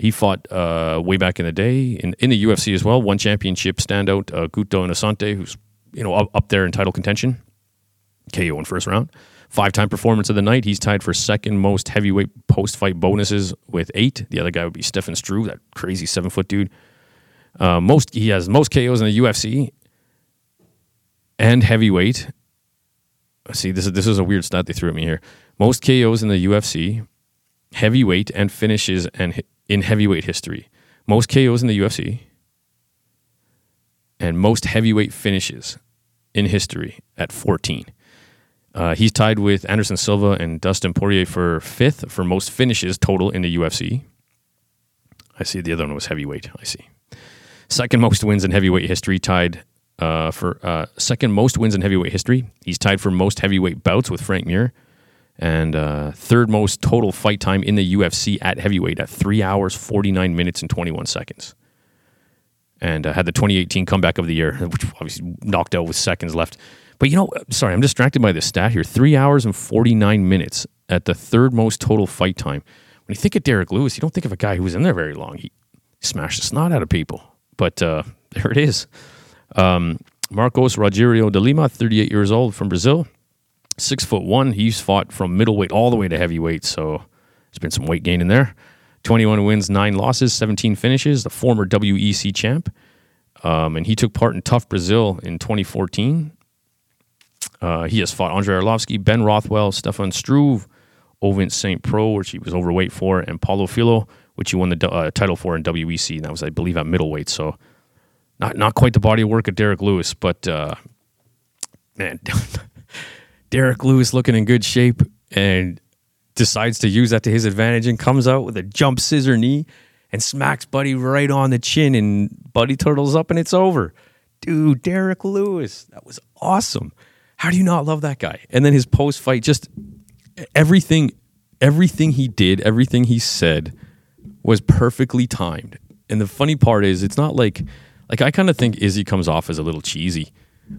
he fought uh, way back in the day in, in the UFC as well. One championship standout, uh, Guto Inocente, who's you know up, up there in title contention. KO in first round. Five time performance of the night. He's tied for second most heavyweight post fight bonuses with eight. The other guy would be Stefan Struve, that crazy seven foot dude. Uh, most he has most KOs in the UFC and heavyweight. See, this is this is a weird stat they threw at me here. Most KOs in the UFC, heavyweight, and finishes and in heavyweight history. Most KOs in the UFC and most heavyweight finishes in history at 14. Uh, he's tied with Anderson Silva and Dustin Poirier for fifth for most finishes total in the UFC. I see the other one was heavyweight. I see. Second most wins in heavyweight history, tied uh, for uh, second most wins in heavyweight history. He's tied for most heavyweight bouts with Frank Mir and uh, third most total fight time in the UFC at heavyweight at three hours, 49 minutes, and 21 seconds. And uh, had the 2018 comeback of the year, which obviously knocked out with seconds left. But you know, sorry, I'm distracted by this stat here. Three hours and 49 minutes at the third most total fight time. When you think of Derrick Lewis, you don't think of a guy who was in there very long. He smashed the snot out of people. But uh, there it is. Um, Marcos Rogerio de Lima, 38 years old from Brazil six foot one. He's fought from middleweight all the way to heavyweight, so there's been some weight gain in there. 21 wins, nine losses, 17 finishes. The former WEC champ, um, and he took part in TUF Brazil in 2014. Uh, he has fought Andrei Arlovsky, Ben Rothwell, Stefan Struve, Ovince St. Preux, which he was overweight for, and Paulo Filho, which he won the uh, title for in WEC. And that was, I believe, at middleweight. So not not quite the body of work of Derrick Lewis, but uh, man, Derrick Lewis looking in good shape and decides to use that to his advantage and comes out with a jump scissor knee and smacks Buddy right on the chin and Buddy turtles up and it's over. Dude, Derrick Lewis, that was awesome. How do you not love that guy? And then his post fight, just everything, everything he did, everything he said was perfectly timed. And the funny part is, it's not like, like I kind of think Izzy comes off as a little cheesy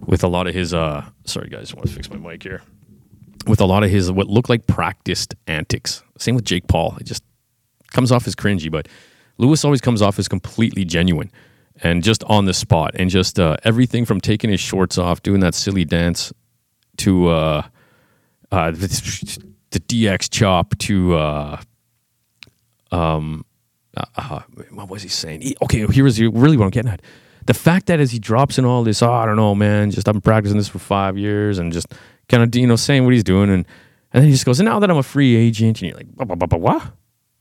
with a lot of his uh sorry guys, I want to fix my mic here. With a lot of his what looked like practiced antics. Same with Jake Paul. It just comes off as cringy, but Lewis always comes off as completely genuine and just on the spot and just uh, everything from taking his shorts off, doing that silly dance to uh, uh, the, the DX chop to uh, um, uh, uh, what was he saying? He, okay, here's really what I'm getting at the fact that as he drops in all this, oh, I don't know, man, just I've been practicing this for five years and just kind of, you know, saying what he's doing. And, and then he just goes, and now that I'm a free agent, and you're like, bah, bah, bah, what?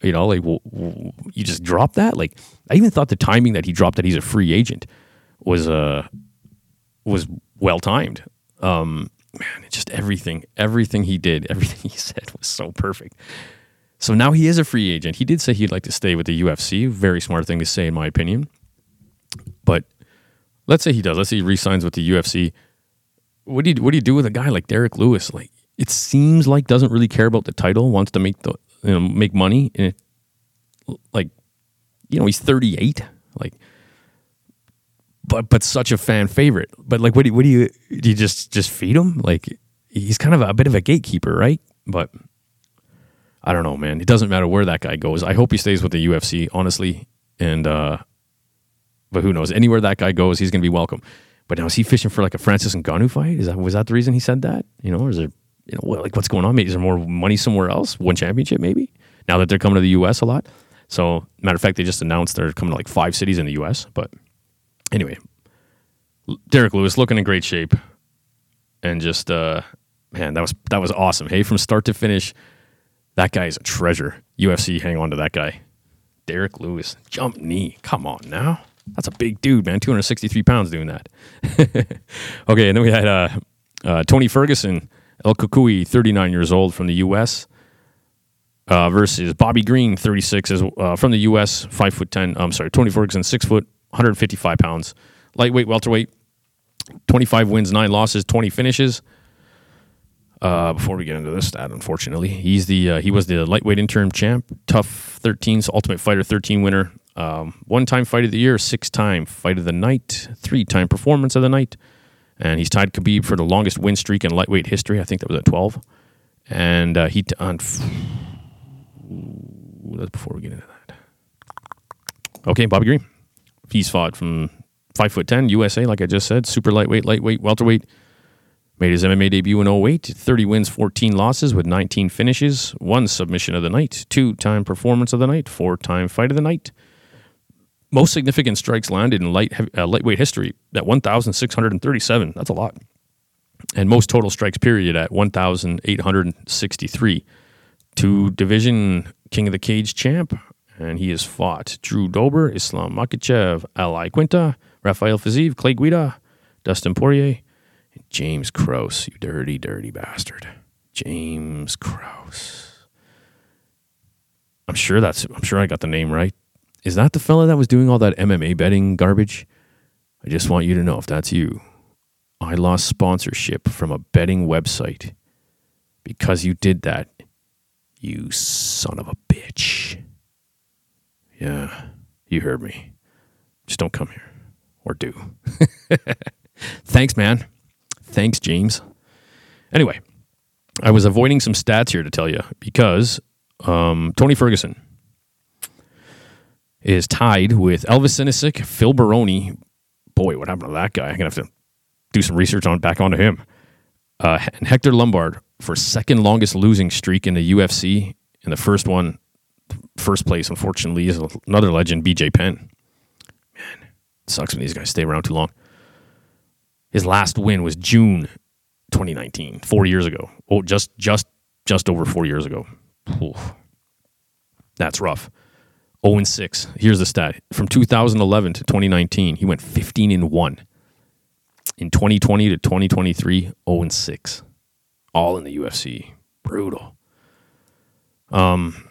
You know, like, you just drop that? Like, I even thought the timing that he dropped that he's a free agent was, uh, was well timed. Um, man, just everything, everything he did, everything he said was so perfect. So now he is a free agent. He did say he'd like to stay with the UFC. Very smart thing to say, in my opinion. But let's say he does. Let's say he resigns with the UFC. What do you what do you do with a guy like Derrick Lewis? Like it seems like doesn't really care about the title, wants to make the you know make money, and it, like you know he's thirty eight. Like but but such a fan favorite. But like, what do, what do you do? You just just feed him? Like he's kind of a, a bit of a gatekeeper, right? But I don't know, man. It doesn't matter where that guy goes. I hope he stays with the UFC, honestly. And uh, but who knows? Anywhere that guy goes, he's gonna be welcome. But now is he fishing for like a Francis Ngannou fight? Is that was that the reason he said that? You know, or is there you know like what's going on? Maybe is there more money somewhere else? One championship, maybe. Now that they're coming to the U.S. a lot. So matter of fact, they just announced they're coming to like five cities in the U.S. But anyway, Derrick Lewis looking in great shape, and just uh, man, that was that was awesome. Hey, from start to finish, that guy is a treasure. UFC, hang on to that guy. Derrick Lewis, jump knee. Come on now. That's a big dude, man. 263 pounds doing that. okay, and then we had uh, uh, Tony Ferguson, El Cucuy, 39 years old from the U.S. Uh, versus Bobby Green, 36, is, uh, from the U.S., 5 foot 10. I'm sorry, Tony Ferguson, 6 foot, 155 pounds. Lightweight, welterweight, 25 wins, 9 losses, 20 finishes. Uh, before we get into this stat, unfortunately, he's the uh, he was the lightweight interim champ, TUF 13, Ultimate Fighter 13 winner, um, one time fight of the year, six time fight of the night, three time performance of the night, and he's tied Khabib for the longest win streak in lightweight history. I think that was at 12, and uh, he on. That's before we get into that. Okay, Bobby Green, he's fought from five foot ten, USA, like I just said, super lightweight, lightweight, welterweight Made his MMA debut in 08, 30 wins, 14 losses with 19 finishes, one submission of the night, two time performance of the night, four time fight of the night. Most significant strikes landed in light uh, lightweight history at 1,637. That's a lot. And most total strikes period at 1,863. Two division King of the Cage champ, and he has fought Drew Dober, Islam Makhachev, Al Iaquinta, Rafael Fiziev, Clay Guida, Dustin Poirier, James Krause, you dirty, dirty bastard. James Krause. I'm sure that's I'm sure I got the name right. Is that the fella that was doing all that MMA betting garbage? I just want you to know if that's you. I lost sponsorship from a betting website because you did that. You son of a bitch. Yeah, you heard me. Just don't come here. Or do. Thanks, man. Thanks, James. Anyway, I was avoiding some stats here to tell you because um, Tony Ferguson is tied with Elvis Sinosic, Phil Baroni. Boy, what happened to that guy? I'm gonna have to do some research on back onto him. Uh, and Hector Lombard for second longest losing streak in the UFC. And the first one, first place, unfortunately, is another legend, BJ Penn. Man, sucks when these guys stay around too long. His last win was June 2019, four years ago. Oh, just just just over four years ago. Oof. That's rough. 0 and 6. Here's the stat. From 2011 to 2019, he went 15 and 1. In 2020 to 2023, 0 and 6. All in the UFC. Brutal. Um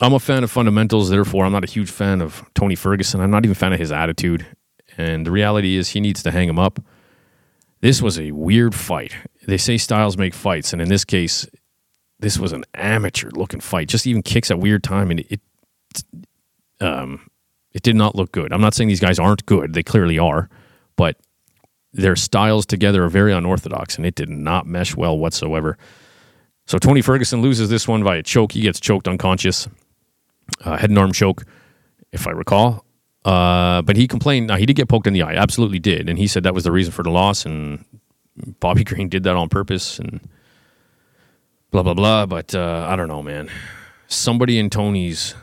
I'm a fan of fundamentals, therefore I'm not a huge fan of Tony Ferguson. I'm not even a fan of his attitude. And the reality is, he needs to hang him up. This was a weird fight. They say styles make fights, and in this case, this was an amateur looking fight. Just even kicks at weird time, and it, um, it did not look good. I'm not saying these guys aren't good; they clearly are, but their styles together are very unorthodox, and it did not mesh well whatsoever. So Tony Ferguson loses this one via choke. He gets choked unconscious, uh, head and arm choke, if I recall. Uh, but he complained. Now he did get poked in the eye, absolutely did, and he said that was the reason for the loss. And Bobby Green did that on purpose, and blah blah blah. But uh, I don't know, man. Somebody in Tony's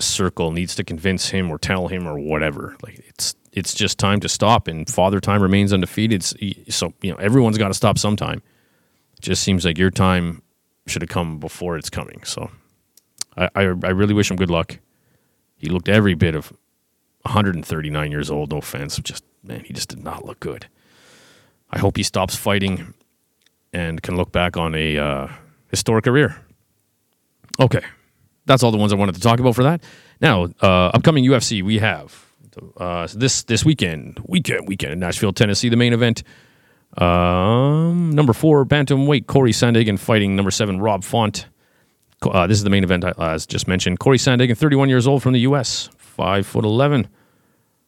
circle needs to convince him or tell him or whatever. Like it's it's just time to stop, and Father Time remains undefeated. So you know everyone's got to stop sometime. It just seems like your time should have come before it's coming. So I, I, I really wish him good luck. He looked every bit of 139 years old. No offense, just man, he just did not look good. I hope he stops fighting and can look back on a uh, historic career. Okay, that's all the ones I wanted to talk about for that. Now, uh, upcoming UFC, we have uh, this this weekend, weekend, weekend in Nashville, Tennessee. The main event, um, number four bantamweight Cory Sandhagen fighting number seven Rob Font. Uh, this is the main event, uh, as just mentioned. Cory Sandhagen, 31 years old from the U.S., five foot 11.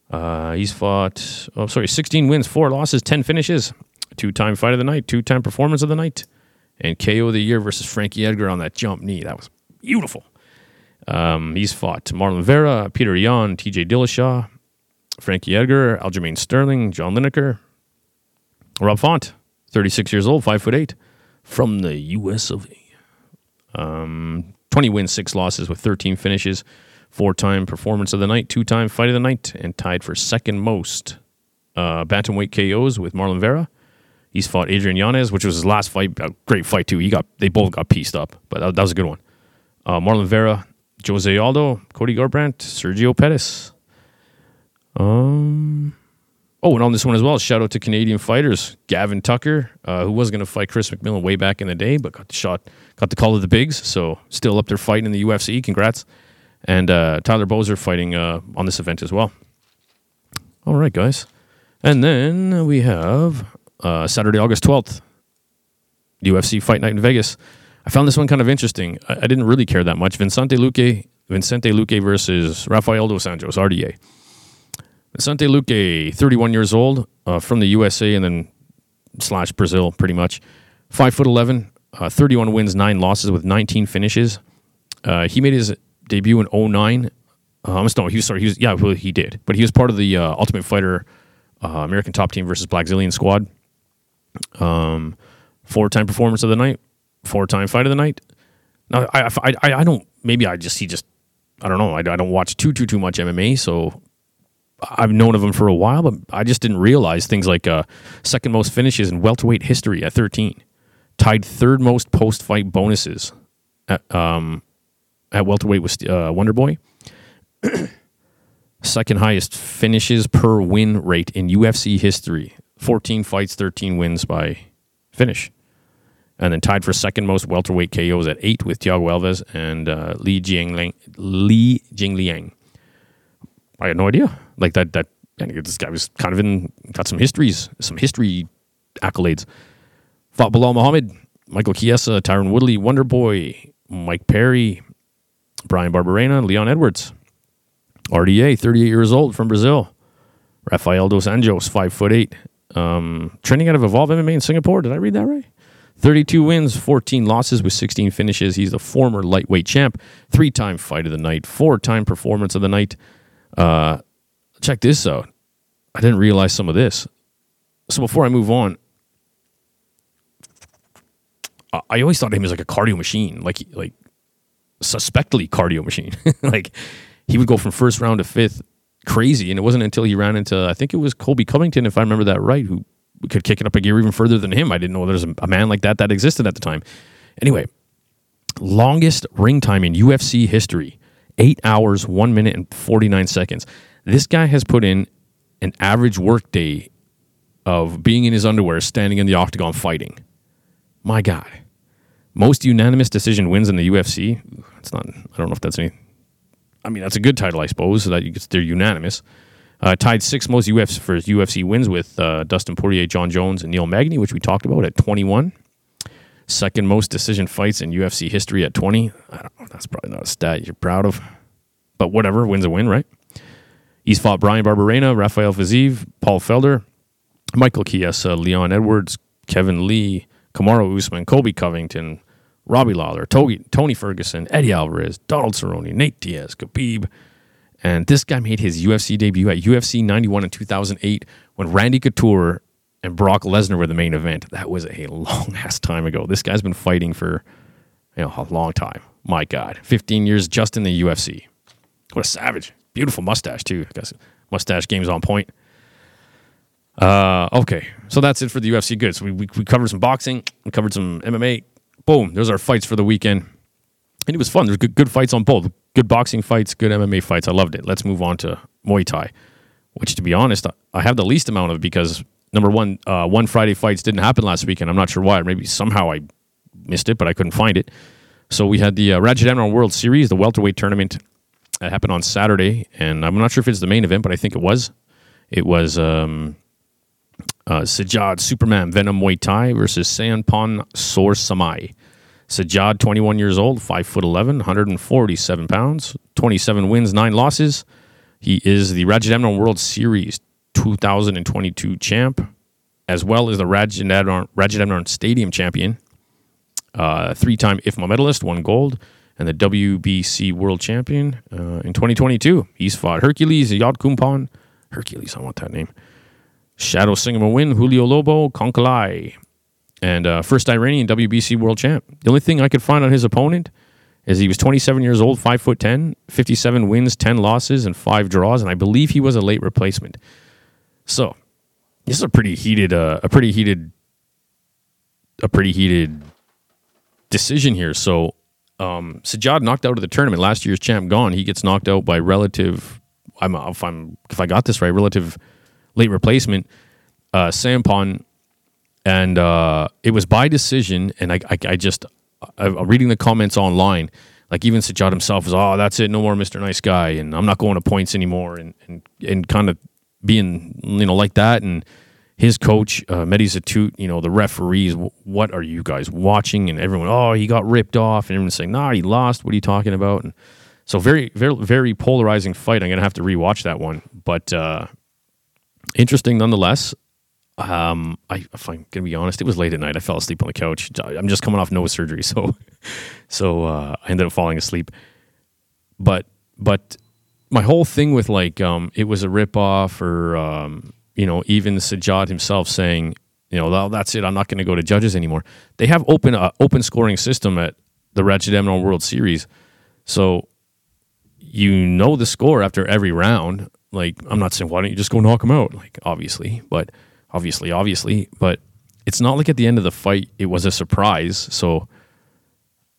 Uh, he's fought, oh, sorry, 16 wins, four losses, 10 finishes, two time fight of the night, two time performance of the night, and KO of the year versus Frankie Edgar on that jump knee. That was beautiful. Um, he's fought Marlon Vera, Petr Yan, TJ Dillashaw, Frankie Edgar, Aljamain Sterling, John Lineker, Rob Font, 36 years old, 5 foot 8, from the US of A. Um, 20 wins, 6 losses with 13 finishes, four time performance of the night, two time fight of the night, and tied for second most uh, bantamweight KOs with Marlon Vera. He's fought Adrian Yanez, which was his last fight. A great fight too. He got they both got pieced up, but that, that was a good one. Uh, Marlon Vera, Jose Aldo, Cody Garbrandt, Sergio Pettis. Um. Oh, and on this one as well, shout out to Canadian fighters. Gavin Tucker, uh, who was going to fight Chris McMillan way back in the day, but got the shot, got the call of the bigs. So still up there fighting in the UFC. Congrats. And uh, Tyler Boser fighting uh, on this event as well. All right, guys. And then we have uh, Saturday, August 12th, UFC Fight Night in Vegas. I found this one kind of interesting. I, I didn't really care that much. Vincente Luque, Vincente Luque versus Rafael dos Anjos, RDA. Vincente Luque, 31 years old, uh, from the USA and then slash Brazil, pretty much. Five foot 11, uh, 31 wins, nine losses with 19 finishes. Uh, he made his debut in 09. Um, no, he was sorry. He was yeah, well, he did, but he was part of the uh, Ultimate Fighter uh, American Top Team versus Blackzilian Squad. Um, four time performance of the night, four time fight of the night. Now, I, I, I, I don't. Maybe I just he just I don't know. I, I don't watch too too too much MMA, so I've known of him for a while, but I just didn't realize things like uh, second most finishes in welterweight history at 13, tied third most post fight bonuses at, um, at welterweight with uh, Wonder Boy. Second highest finishes per win rate in UFC history. 14 fights, 13 wins by finish. And then tied for second most welterweight KOs at eight with Thiago Alves and uh, Li Jingliang. Li Jingliang. I had no idea. Like that. That this guy was kind of in got some histories, some history accolades. Fought Belal Muhammad, Michael Chiesa, Tyron Woodley, Wonder Boy, Mike Perry, Bryan Barberena, Leon Edwards. RDA, 38 years old from Brazil. Rafael dos Anjos, 5 foot 8. Um, training out of Evolve MMA in Singapore. Did I read that right? 32 wins, 14 losses with 16 finishes. He's the former lightweight champ, three time fight of the night, four time performance of the night. Uh, check this out. I didn't realize some of this. So before I move on, I always thought of him as like a cardio machine, like like suspectly cardio machine. like he would go from first round to fifth, crazy. And it wasn't until he ran into I think it was Colby Covington, if I remember that right, who could kick it up a gear even further than him. I didn't know there was a man like that that existed at the time. Anyway, longest ring time in UFC history, eight hours, one minute, and 49 seconds. This guy has put in an average workday of being in his underwear, standing in the octagon fighting. My God. Most unanimous decision wins in the UFC. It's not, I don't know if that's any. I mean, that's a good title, I suppose, so that you, they're unanimous. Uh, tied six most UFC for UFC wins with uh, Dustin Poirier, Jon Jones, and Neil Magny, which we talked about at 21. Second most decision fights in UFC history at 20. I don't know, that's probably not a stat you're proud of, but whatever, wins a win, right? He's fought Bryan Barberena, Rafael Fiziev, Paul Felder, Michael Chiesa, Leon Edwards, Kevin Lee, Kamaru Usman, Colby Covington, Robbie Lawler, Tony Ferguson, Eddie Alvarez, Donald Cerrone, Nate Diaz, Khabib. And this guy made his UFC debut at UFC 91 in 2008 when Randy Couture and Brock Lesnar were the main event. That was a long ass time ago. This guy's been fighting for you know, a long time. My God. 15 years just in the UFC. What a savage. Beautiful mustache, too. I guess mustache game's on point. Uh, okay, so that's it for the UFC. Good. So we, we, we covered some boxing, we covered some MMA. Boom, there's our fights for the weekend, and it was fun. There's good good fights on both. Good boxing fights, good MMA fights. I loved it. Let's move on to Muay Thai, which to be honest, I have the least amount of because number one, uh, one Friday fights didn't happen last weekend. I'm not sure why. Maybe somehow I missed it, but I couldn't find it. So we had the uh, Ratchet World Series, the welterweight tournament that happened on Saturday, and I'm not sure if it's the main event, but I think it was. It was um, uh, Sajjad Superman Venom Muay Thai versus Sanpon Sor Samai. Sajjad, 21 years old, 5 foot 11, 147 pounds, 27 wins, 9 losses. He is the Rajadamnern World Series 2022 champ, as well as the Rajadamnern, Rajadamnern Stadium champion, uh, three-time IFMA medalist, won gold, and the WBC World Champion uh, in 2022. He's fought Hercules, Yod Kumpan, Hercules, I want that name. Shadow Win, Julio Lobo, Konkalai, and uh, first Iranian WBC World Champ. The only thing I could find on his opponent is he was 27 years old, 5 foot 10, 57 wins, 10 losses, and 5 draws, and I believe he was a late replacement. So, this is a pretty heated, uh, a pretty heated, a pretty heated decision here. So, um, Sajjad knocked out of the tournament. Last year's champ gone. He gets knocked out by relative. I'm if I'm if I got this right, relative late replacement, uh, Sampan, and uh, it was by decision. And I, I, I just I, am reading the comments online. Like even Sajjad himself was, oh, that's it, no more Mr. Nice Guy, and I'm not going to points anymore, and and and kind of being you know like that, and his coach uh, Mehdi you know the referees, what are you guys watching? And everyone, oh, he got ripped off, and everyone's saying, nah, he lost. What are you talking about? And so very very very polarizing fight. I'm gonna have to rewatch that one, but uh, interesting nonetheless. Um, I, if I'm gonna be honest, it was late at night. I fell asleep on the couch. I'm just coming off nose surgery, so so uh, I ended up falling asleep. But but my whole thing with like um, it was a ripoff, or um, you know, even Sajjad himself saying, you know, well, that's it. I'm not going to go to judges anymore. They have open uh, open scoring system at the Rajadamnern World Series, so you know the score after every round. Like I'm not saying why don't you just go knock him out? Like obviously, but obviously, obviously, but it's not like at the end of the fight it was a surprise. So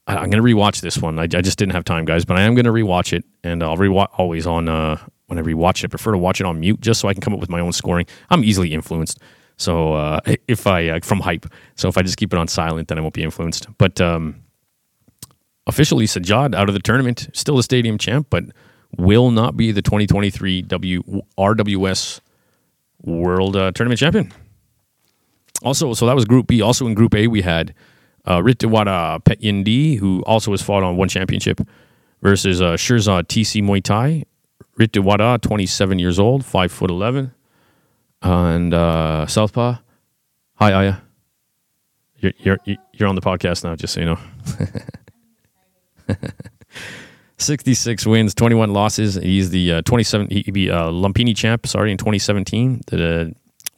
I, am going to rewatch this one. I, I, just didn't have time, guys, but I am going to rewatch it, and I'll rewatch always on uh, when I rewatch it. I prefer to watch it on mute just so I can come up with my own scoring. I'm easily influenced. So uh, if I uh, from hype, so if I just keep it on silent, then I won't be influenced. But um, officially, Sajad out of the tournament, still a stadium champ, but will not be the 2023 W RWS World uh, Tournament champion. Also, so that was Group B. Also in Group A, we had uh, Petchyindee, who also has fought on one championship, versus uh, Shirzad TC Muay Thai. Rittewada, 27 years old, 5 foot 11, and uh, Southpaw. Hi, Aya. You're, you're, you're on the podcast now, just so you know. 66 wins, 21 losses. He's the uh, 27 he be uh, Lumpini champ, sorry, in 2017. The uh,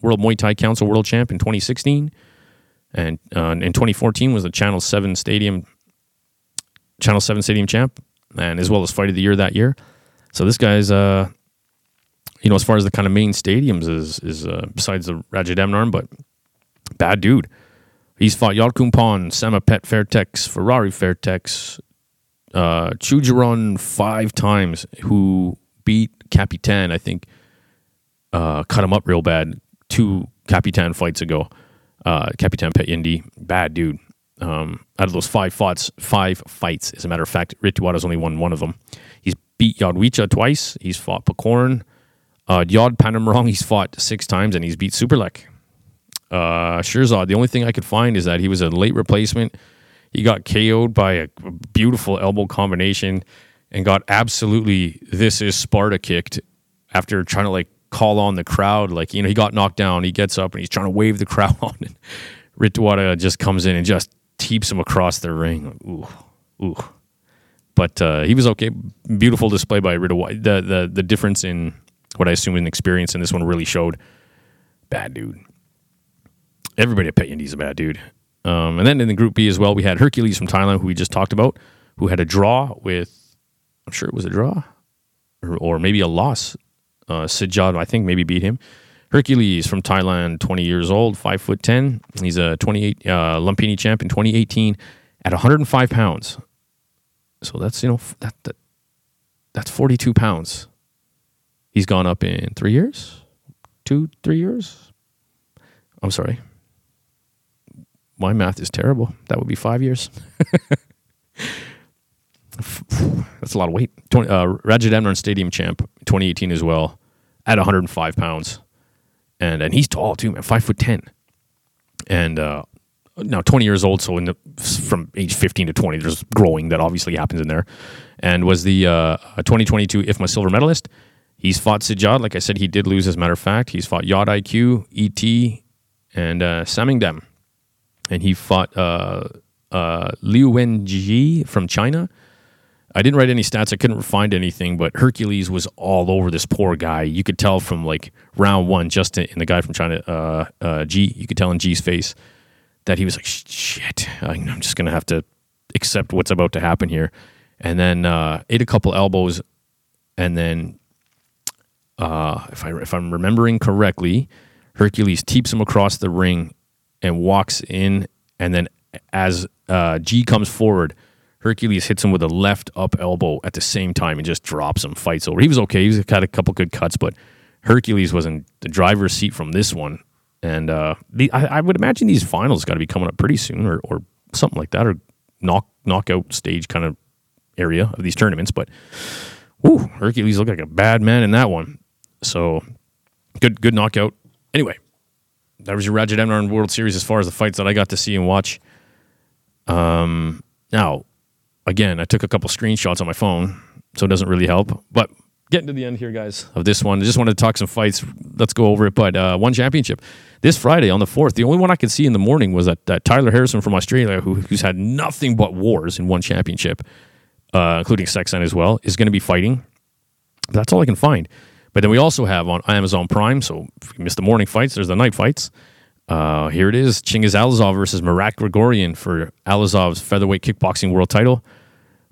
World Muay Thai Council World Champ in 2016, and uh, in 2014 was the Channel Seven Stadium Channel Seven Stadium champ, and as well as Fight of the Year that year. So this guy's, uh, you know, as far as the kind of main stadiums is is uh, besides the Rajadamnern, but bad dude. He's fought Yalkumpan, Sama Pet Fairtex, Ferrari Fairtex, uh, Chujaron five times, who beat Capitan, I think, uh, cut him up real bad two Capitan fights ago. Uh, Capitan Petchyindee, bad dude. Um, out of those five fights, five fights, as a matter of fact, Rittewada's only won one of them. He's beat Yodwicha twice. He's fought Pakorn. Uh, Yod Panamrong, he's fought six times, and he's beat Superlek. Uh, Shirzad, the only thing I could find is that he was a late replacement he got KO'd by a beautiful elbow combination and got absolutely this is Sparta kicked after trying to like call on the crowd. Like, you know, he got knocked down. He gets up and he's trying to wave the crowd on. And Rittewada just comes in and just teeps him across the ring. Ooh, ooh. But uh, he was okay. Beautiful display by Rittewada. The, the, the difference in what I assume in experience in this one really showed. Bad dude. Everybody at Petchyindee's a bad dude. Um, and then in the Group B as well, we had Hercules from Thailand, who we just talked about, who had a draw with, I'm sure it was a draw, or, or maybe a loss. Uh, Sajjad, I think, maybe beat him. Hercules from Thailand, 20 years old, 5 foot 10. He's a 28 uh, Lumpini champ in 2018 at 105 pounds. So that's, you know, that, that that's 42 pounds. He's gone up in three years, two, three years. I'm sorry, my math is terrible. That would be five years. That's a lot of weight. 20, uh, Rajadamnern Stadium champ, 2018 as well, at 105 pounds, and and he's tall too, man, five foot ten, and uh, now 20 years old. So in the from age 15 to 20, there's growing that obviously happens in there, and was the uh, 2022 IFMA silver medalist. He's fought Sijad. Like I said, he did lose, as a matter of fact. He's fought Yod IQ, ET, and uh, Samingdam. And he fought uh, uh, Liu Wenji from China. I didn't write any stats. I couldn't find anything, but Hercules was all over this poor guy. You could tell from like round one, just in, the guy from China, uh, uh, G, you could tell in G's face that he was like, shit, I'm just to have to accept what's about to happen here. And then uh, ate a couple elbows. And then, uh, if, I, if I'm remembering correctly, Hercules teeps him across the ring and walks in. And then as uh, G comes forward, Hercules hits him with a left up elbow at the same time and just drops him, fights over. He was okay. He's got a couple good cuts, but Hercules was in the driver's seat from this one. And uh, the, I, I, would imagine these finals got to be coming up pretty soon or, or something like that, or knock knockout stage kind of area of these tournaments. But whew, Hercules looked like a bad man in that one. So good good knockout. Anyway, that was your Rajadamnern World Series as far as the fights that I got to see and watch. Um, now, again, I took a couple screenshots on my phone, so it doesn't really help. But getting to the end here, guys, of this one. I just wanted to talk some fights. Let's go over it. But uh, one championship this Friday on the fourth. The only one I could see in the morning was that, that Tyler Harrison from Australia, who, who's had nothing but wars in one championship, uh, including Sexton as well, is going to be fighting. That's all I can find. But then we also have on Amazon Prime. So if you missed the morning fights, there's the night fights. Uh, here it is: Chingiz Allazov versus Marat Grigorian for Allazov's featherweight kickboxing world title.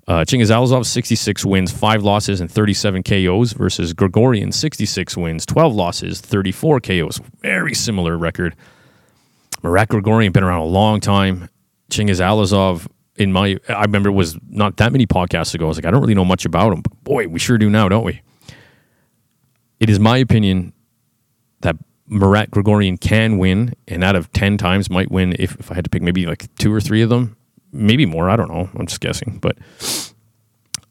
Uh, Chingiz Allazov, 66 wins, 5 losses, and 37 KOs versus Grigorian, 66 wins, 12 losses, 34 KOs. Very similar record. Marat Grigorian been around a long time. Chingiz Allazov, in my, I remember it was not that many podcasts ago. I was like, I don't really know much about him, but boy, we sure do now, don't we? It is my opinion that Marat Grigorian can win, and out of 10 times might win if, if I had to pick maybe like two or three of them maybe more. I don't know. I'm just guessing, but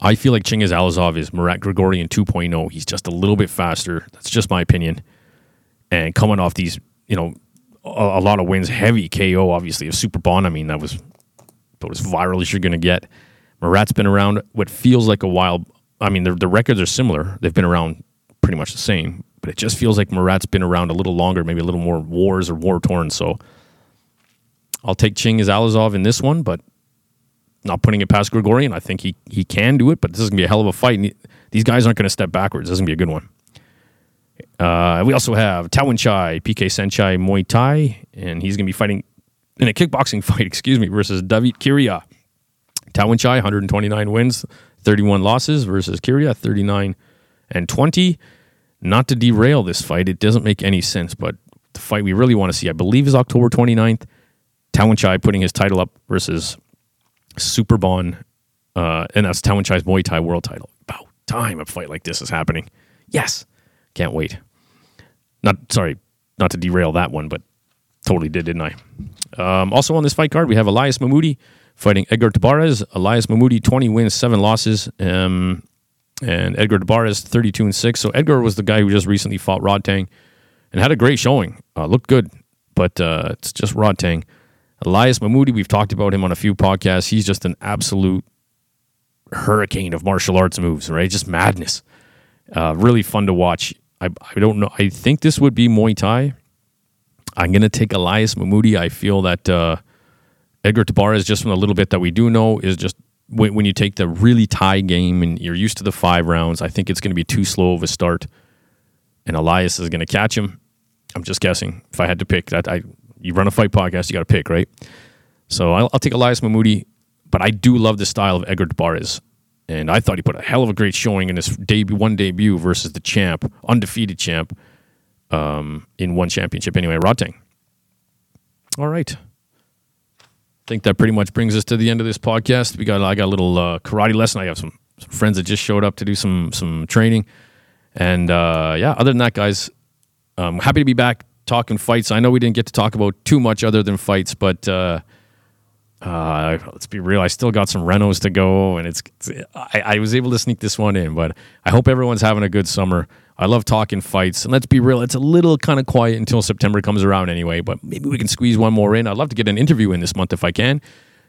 I feel like Chingiz Allazov is Marat Grigorian 2.0. He's just a little bit faster. That's just my opinion. And coming off these, you know, a, a lot of wins, heavy KO, obviously, of Superbon. I mean, that was about as viral as you're going to get. Marat's been around what feels like a while. I mean, the, the records are similar. They've been around pretty much the same, but it just feels like Murat's been around a little longer, maybe a little more wars or war torn. So I'll take Chingiz Allazov in this one, but not putting it past Grigorian. I think he he can do it, but this is gonna be a hell of a fight. And these guys aren't gonna step backwards. This is gonna be a good one. Uh, we also have Tawanchai, PK Saenchai Muay Thai, and he's gonna be fighting in a kickboxing fight, excuse me, versus David Kiria. Tawanchai, 129 wins, 31 losses versus Kiria, 39 and 20. Not to derail this fight, it doesn't make any sense, but the fight we really want to see, I believe, is October 29th. Tawanchai putting his title up versus Superbon, uh, and that's Tawanchai's Muay Thai world title. About time a fight like this is happening. Yes, can't wait. Not sorry, not to derail that one, but totally did, didn't I? Um, also on this fight card, we have Elias Mahmoudi fighting Edgar Tabares. Elias Mahmoudi, 20 wins, 7 losses. Um, and Edgar Tabares, 32 and 6. So Edgar was the guy who just recently fought Rodtang and had a great showing. Uh, looked good, but uh, it's just Rodtang. Elias Mahmoudi, we've talked about him on a few podcasts. He's just an absolute hurricane of martial arts moves, right? Just madness. Uh, really fun to watch. I, I don't know. I think this would be Muay Thai. I'm going to take Elias Mahmoudi. I feel that uh, Edgar Tabares, just from a little bit that we do know, is just when, when you take the really Thai game and you're used to the five rounds, I think it's going to be too slow of a start. And Elias is going to catch him. I'm just guessing. If I had to pick that, I you run a fight podcast, you got to pick, right? So I'll, I'll, take Elias Mahmoudi, but I do love the style of Edgar Barres. And I thought he put a hell of a great showing in his debut, one debut versus the champ, undefeated champ, um, in one championship. Anyway, Rodtang. All right. I think that pretty much brings us to the end of this podcast. We got I got a little uh, karate lesson. I have some, some, friends that just showed up to do some some training, and uh, yeah. Other than that, guys, I'm happy to be back talking fights. I know we didn't get to talk about too much other than fights, but uh, uh, let's be real. I still got some renos to go, and it's, it's I, I, was able to sneak this one in. But I hope everyone's having a good summer. I love talking fights, and let's be real. It's a little kind of quiet until September comes around, anyway. But maybe we can squeeze one more in. I'd love to get an interview in this month if I can.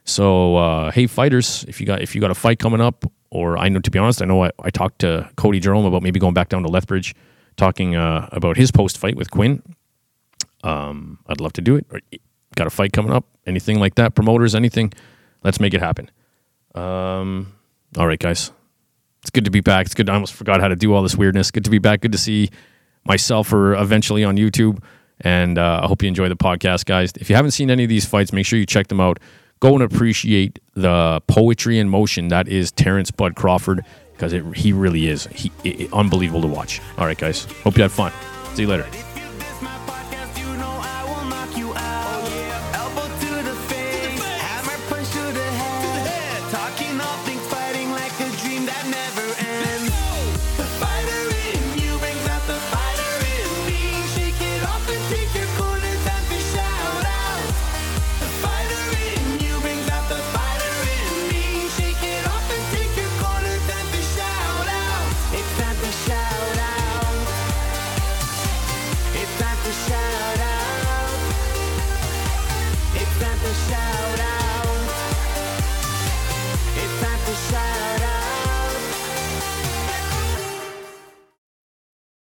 So uh, hey, fighters, if you got if you got a fight coming up, or I know to be honest, I know I, I talked to Cody Jerome about maybe going back down to Lethbridge, talking uh, about his post fight with Quinn. Um, I'd love to do it. Got a fight coming up, anything like that, promoters, anything. Let's make it happen. Um, all right, guys. It's good to be back. It's good. I almost forgot how to do all this weirdness. Good to be back. Good to see myself or eventually on YouTube. And uh, I hope you enjoy the podcast, guys. If you haven't seen any of these fights, make sure you check them out. Go and appreciate the poetry in motion that is Terence Bud Crawford because he really is he, it, unbelievable to watch. All right, guys. Hope you had fun. See you later.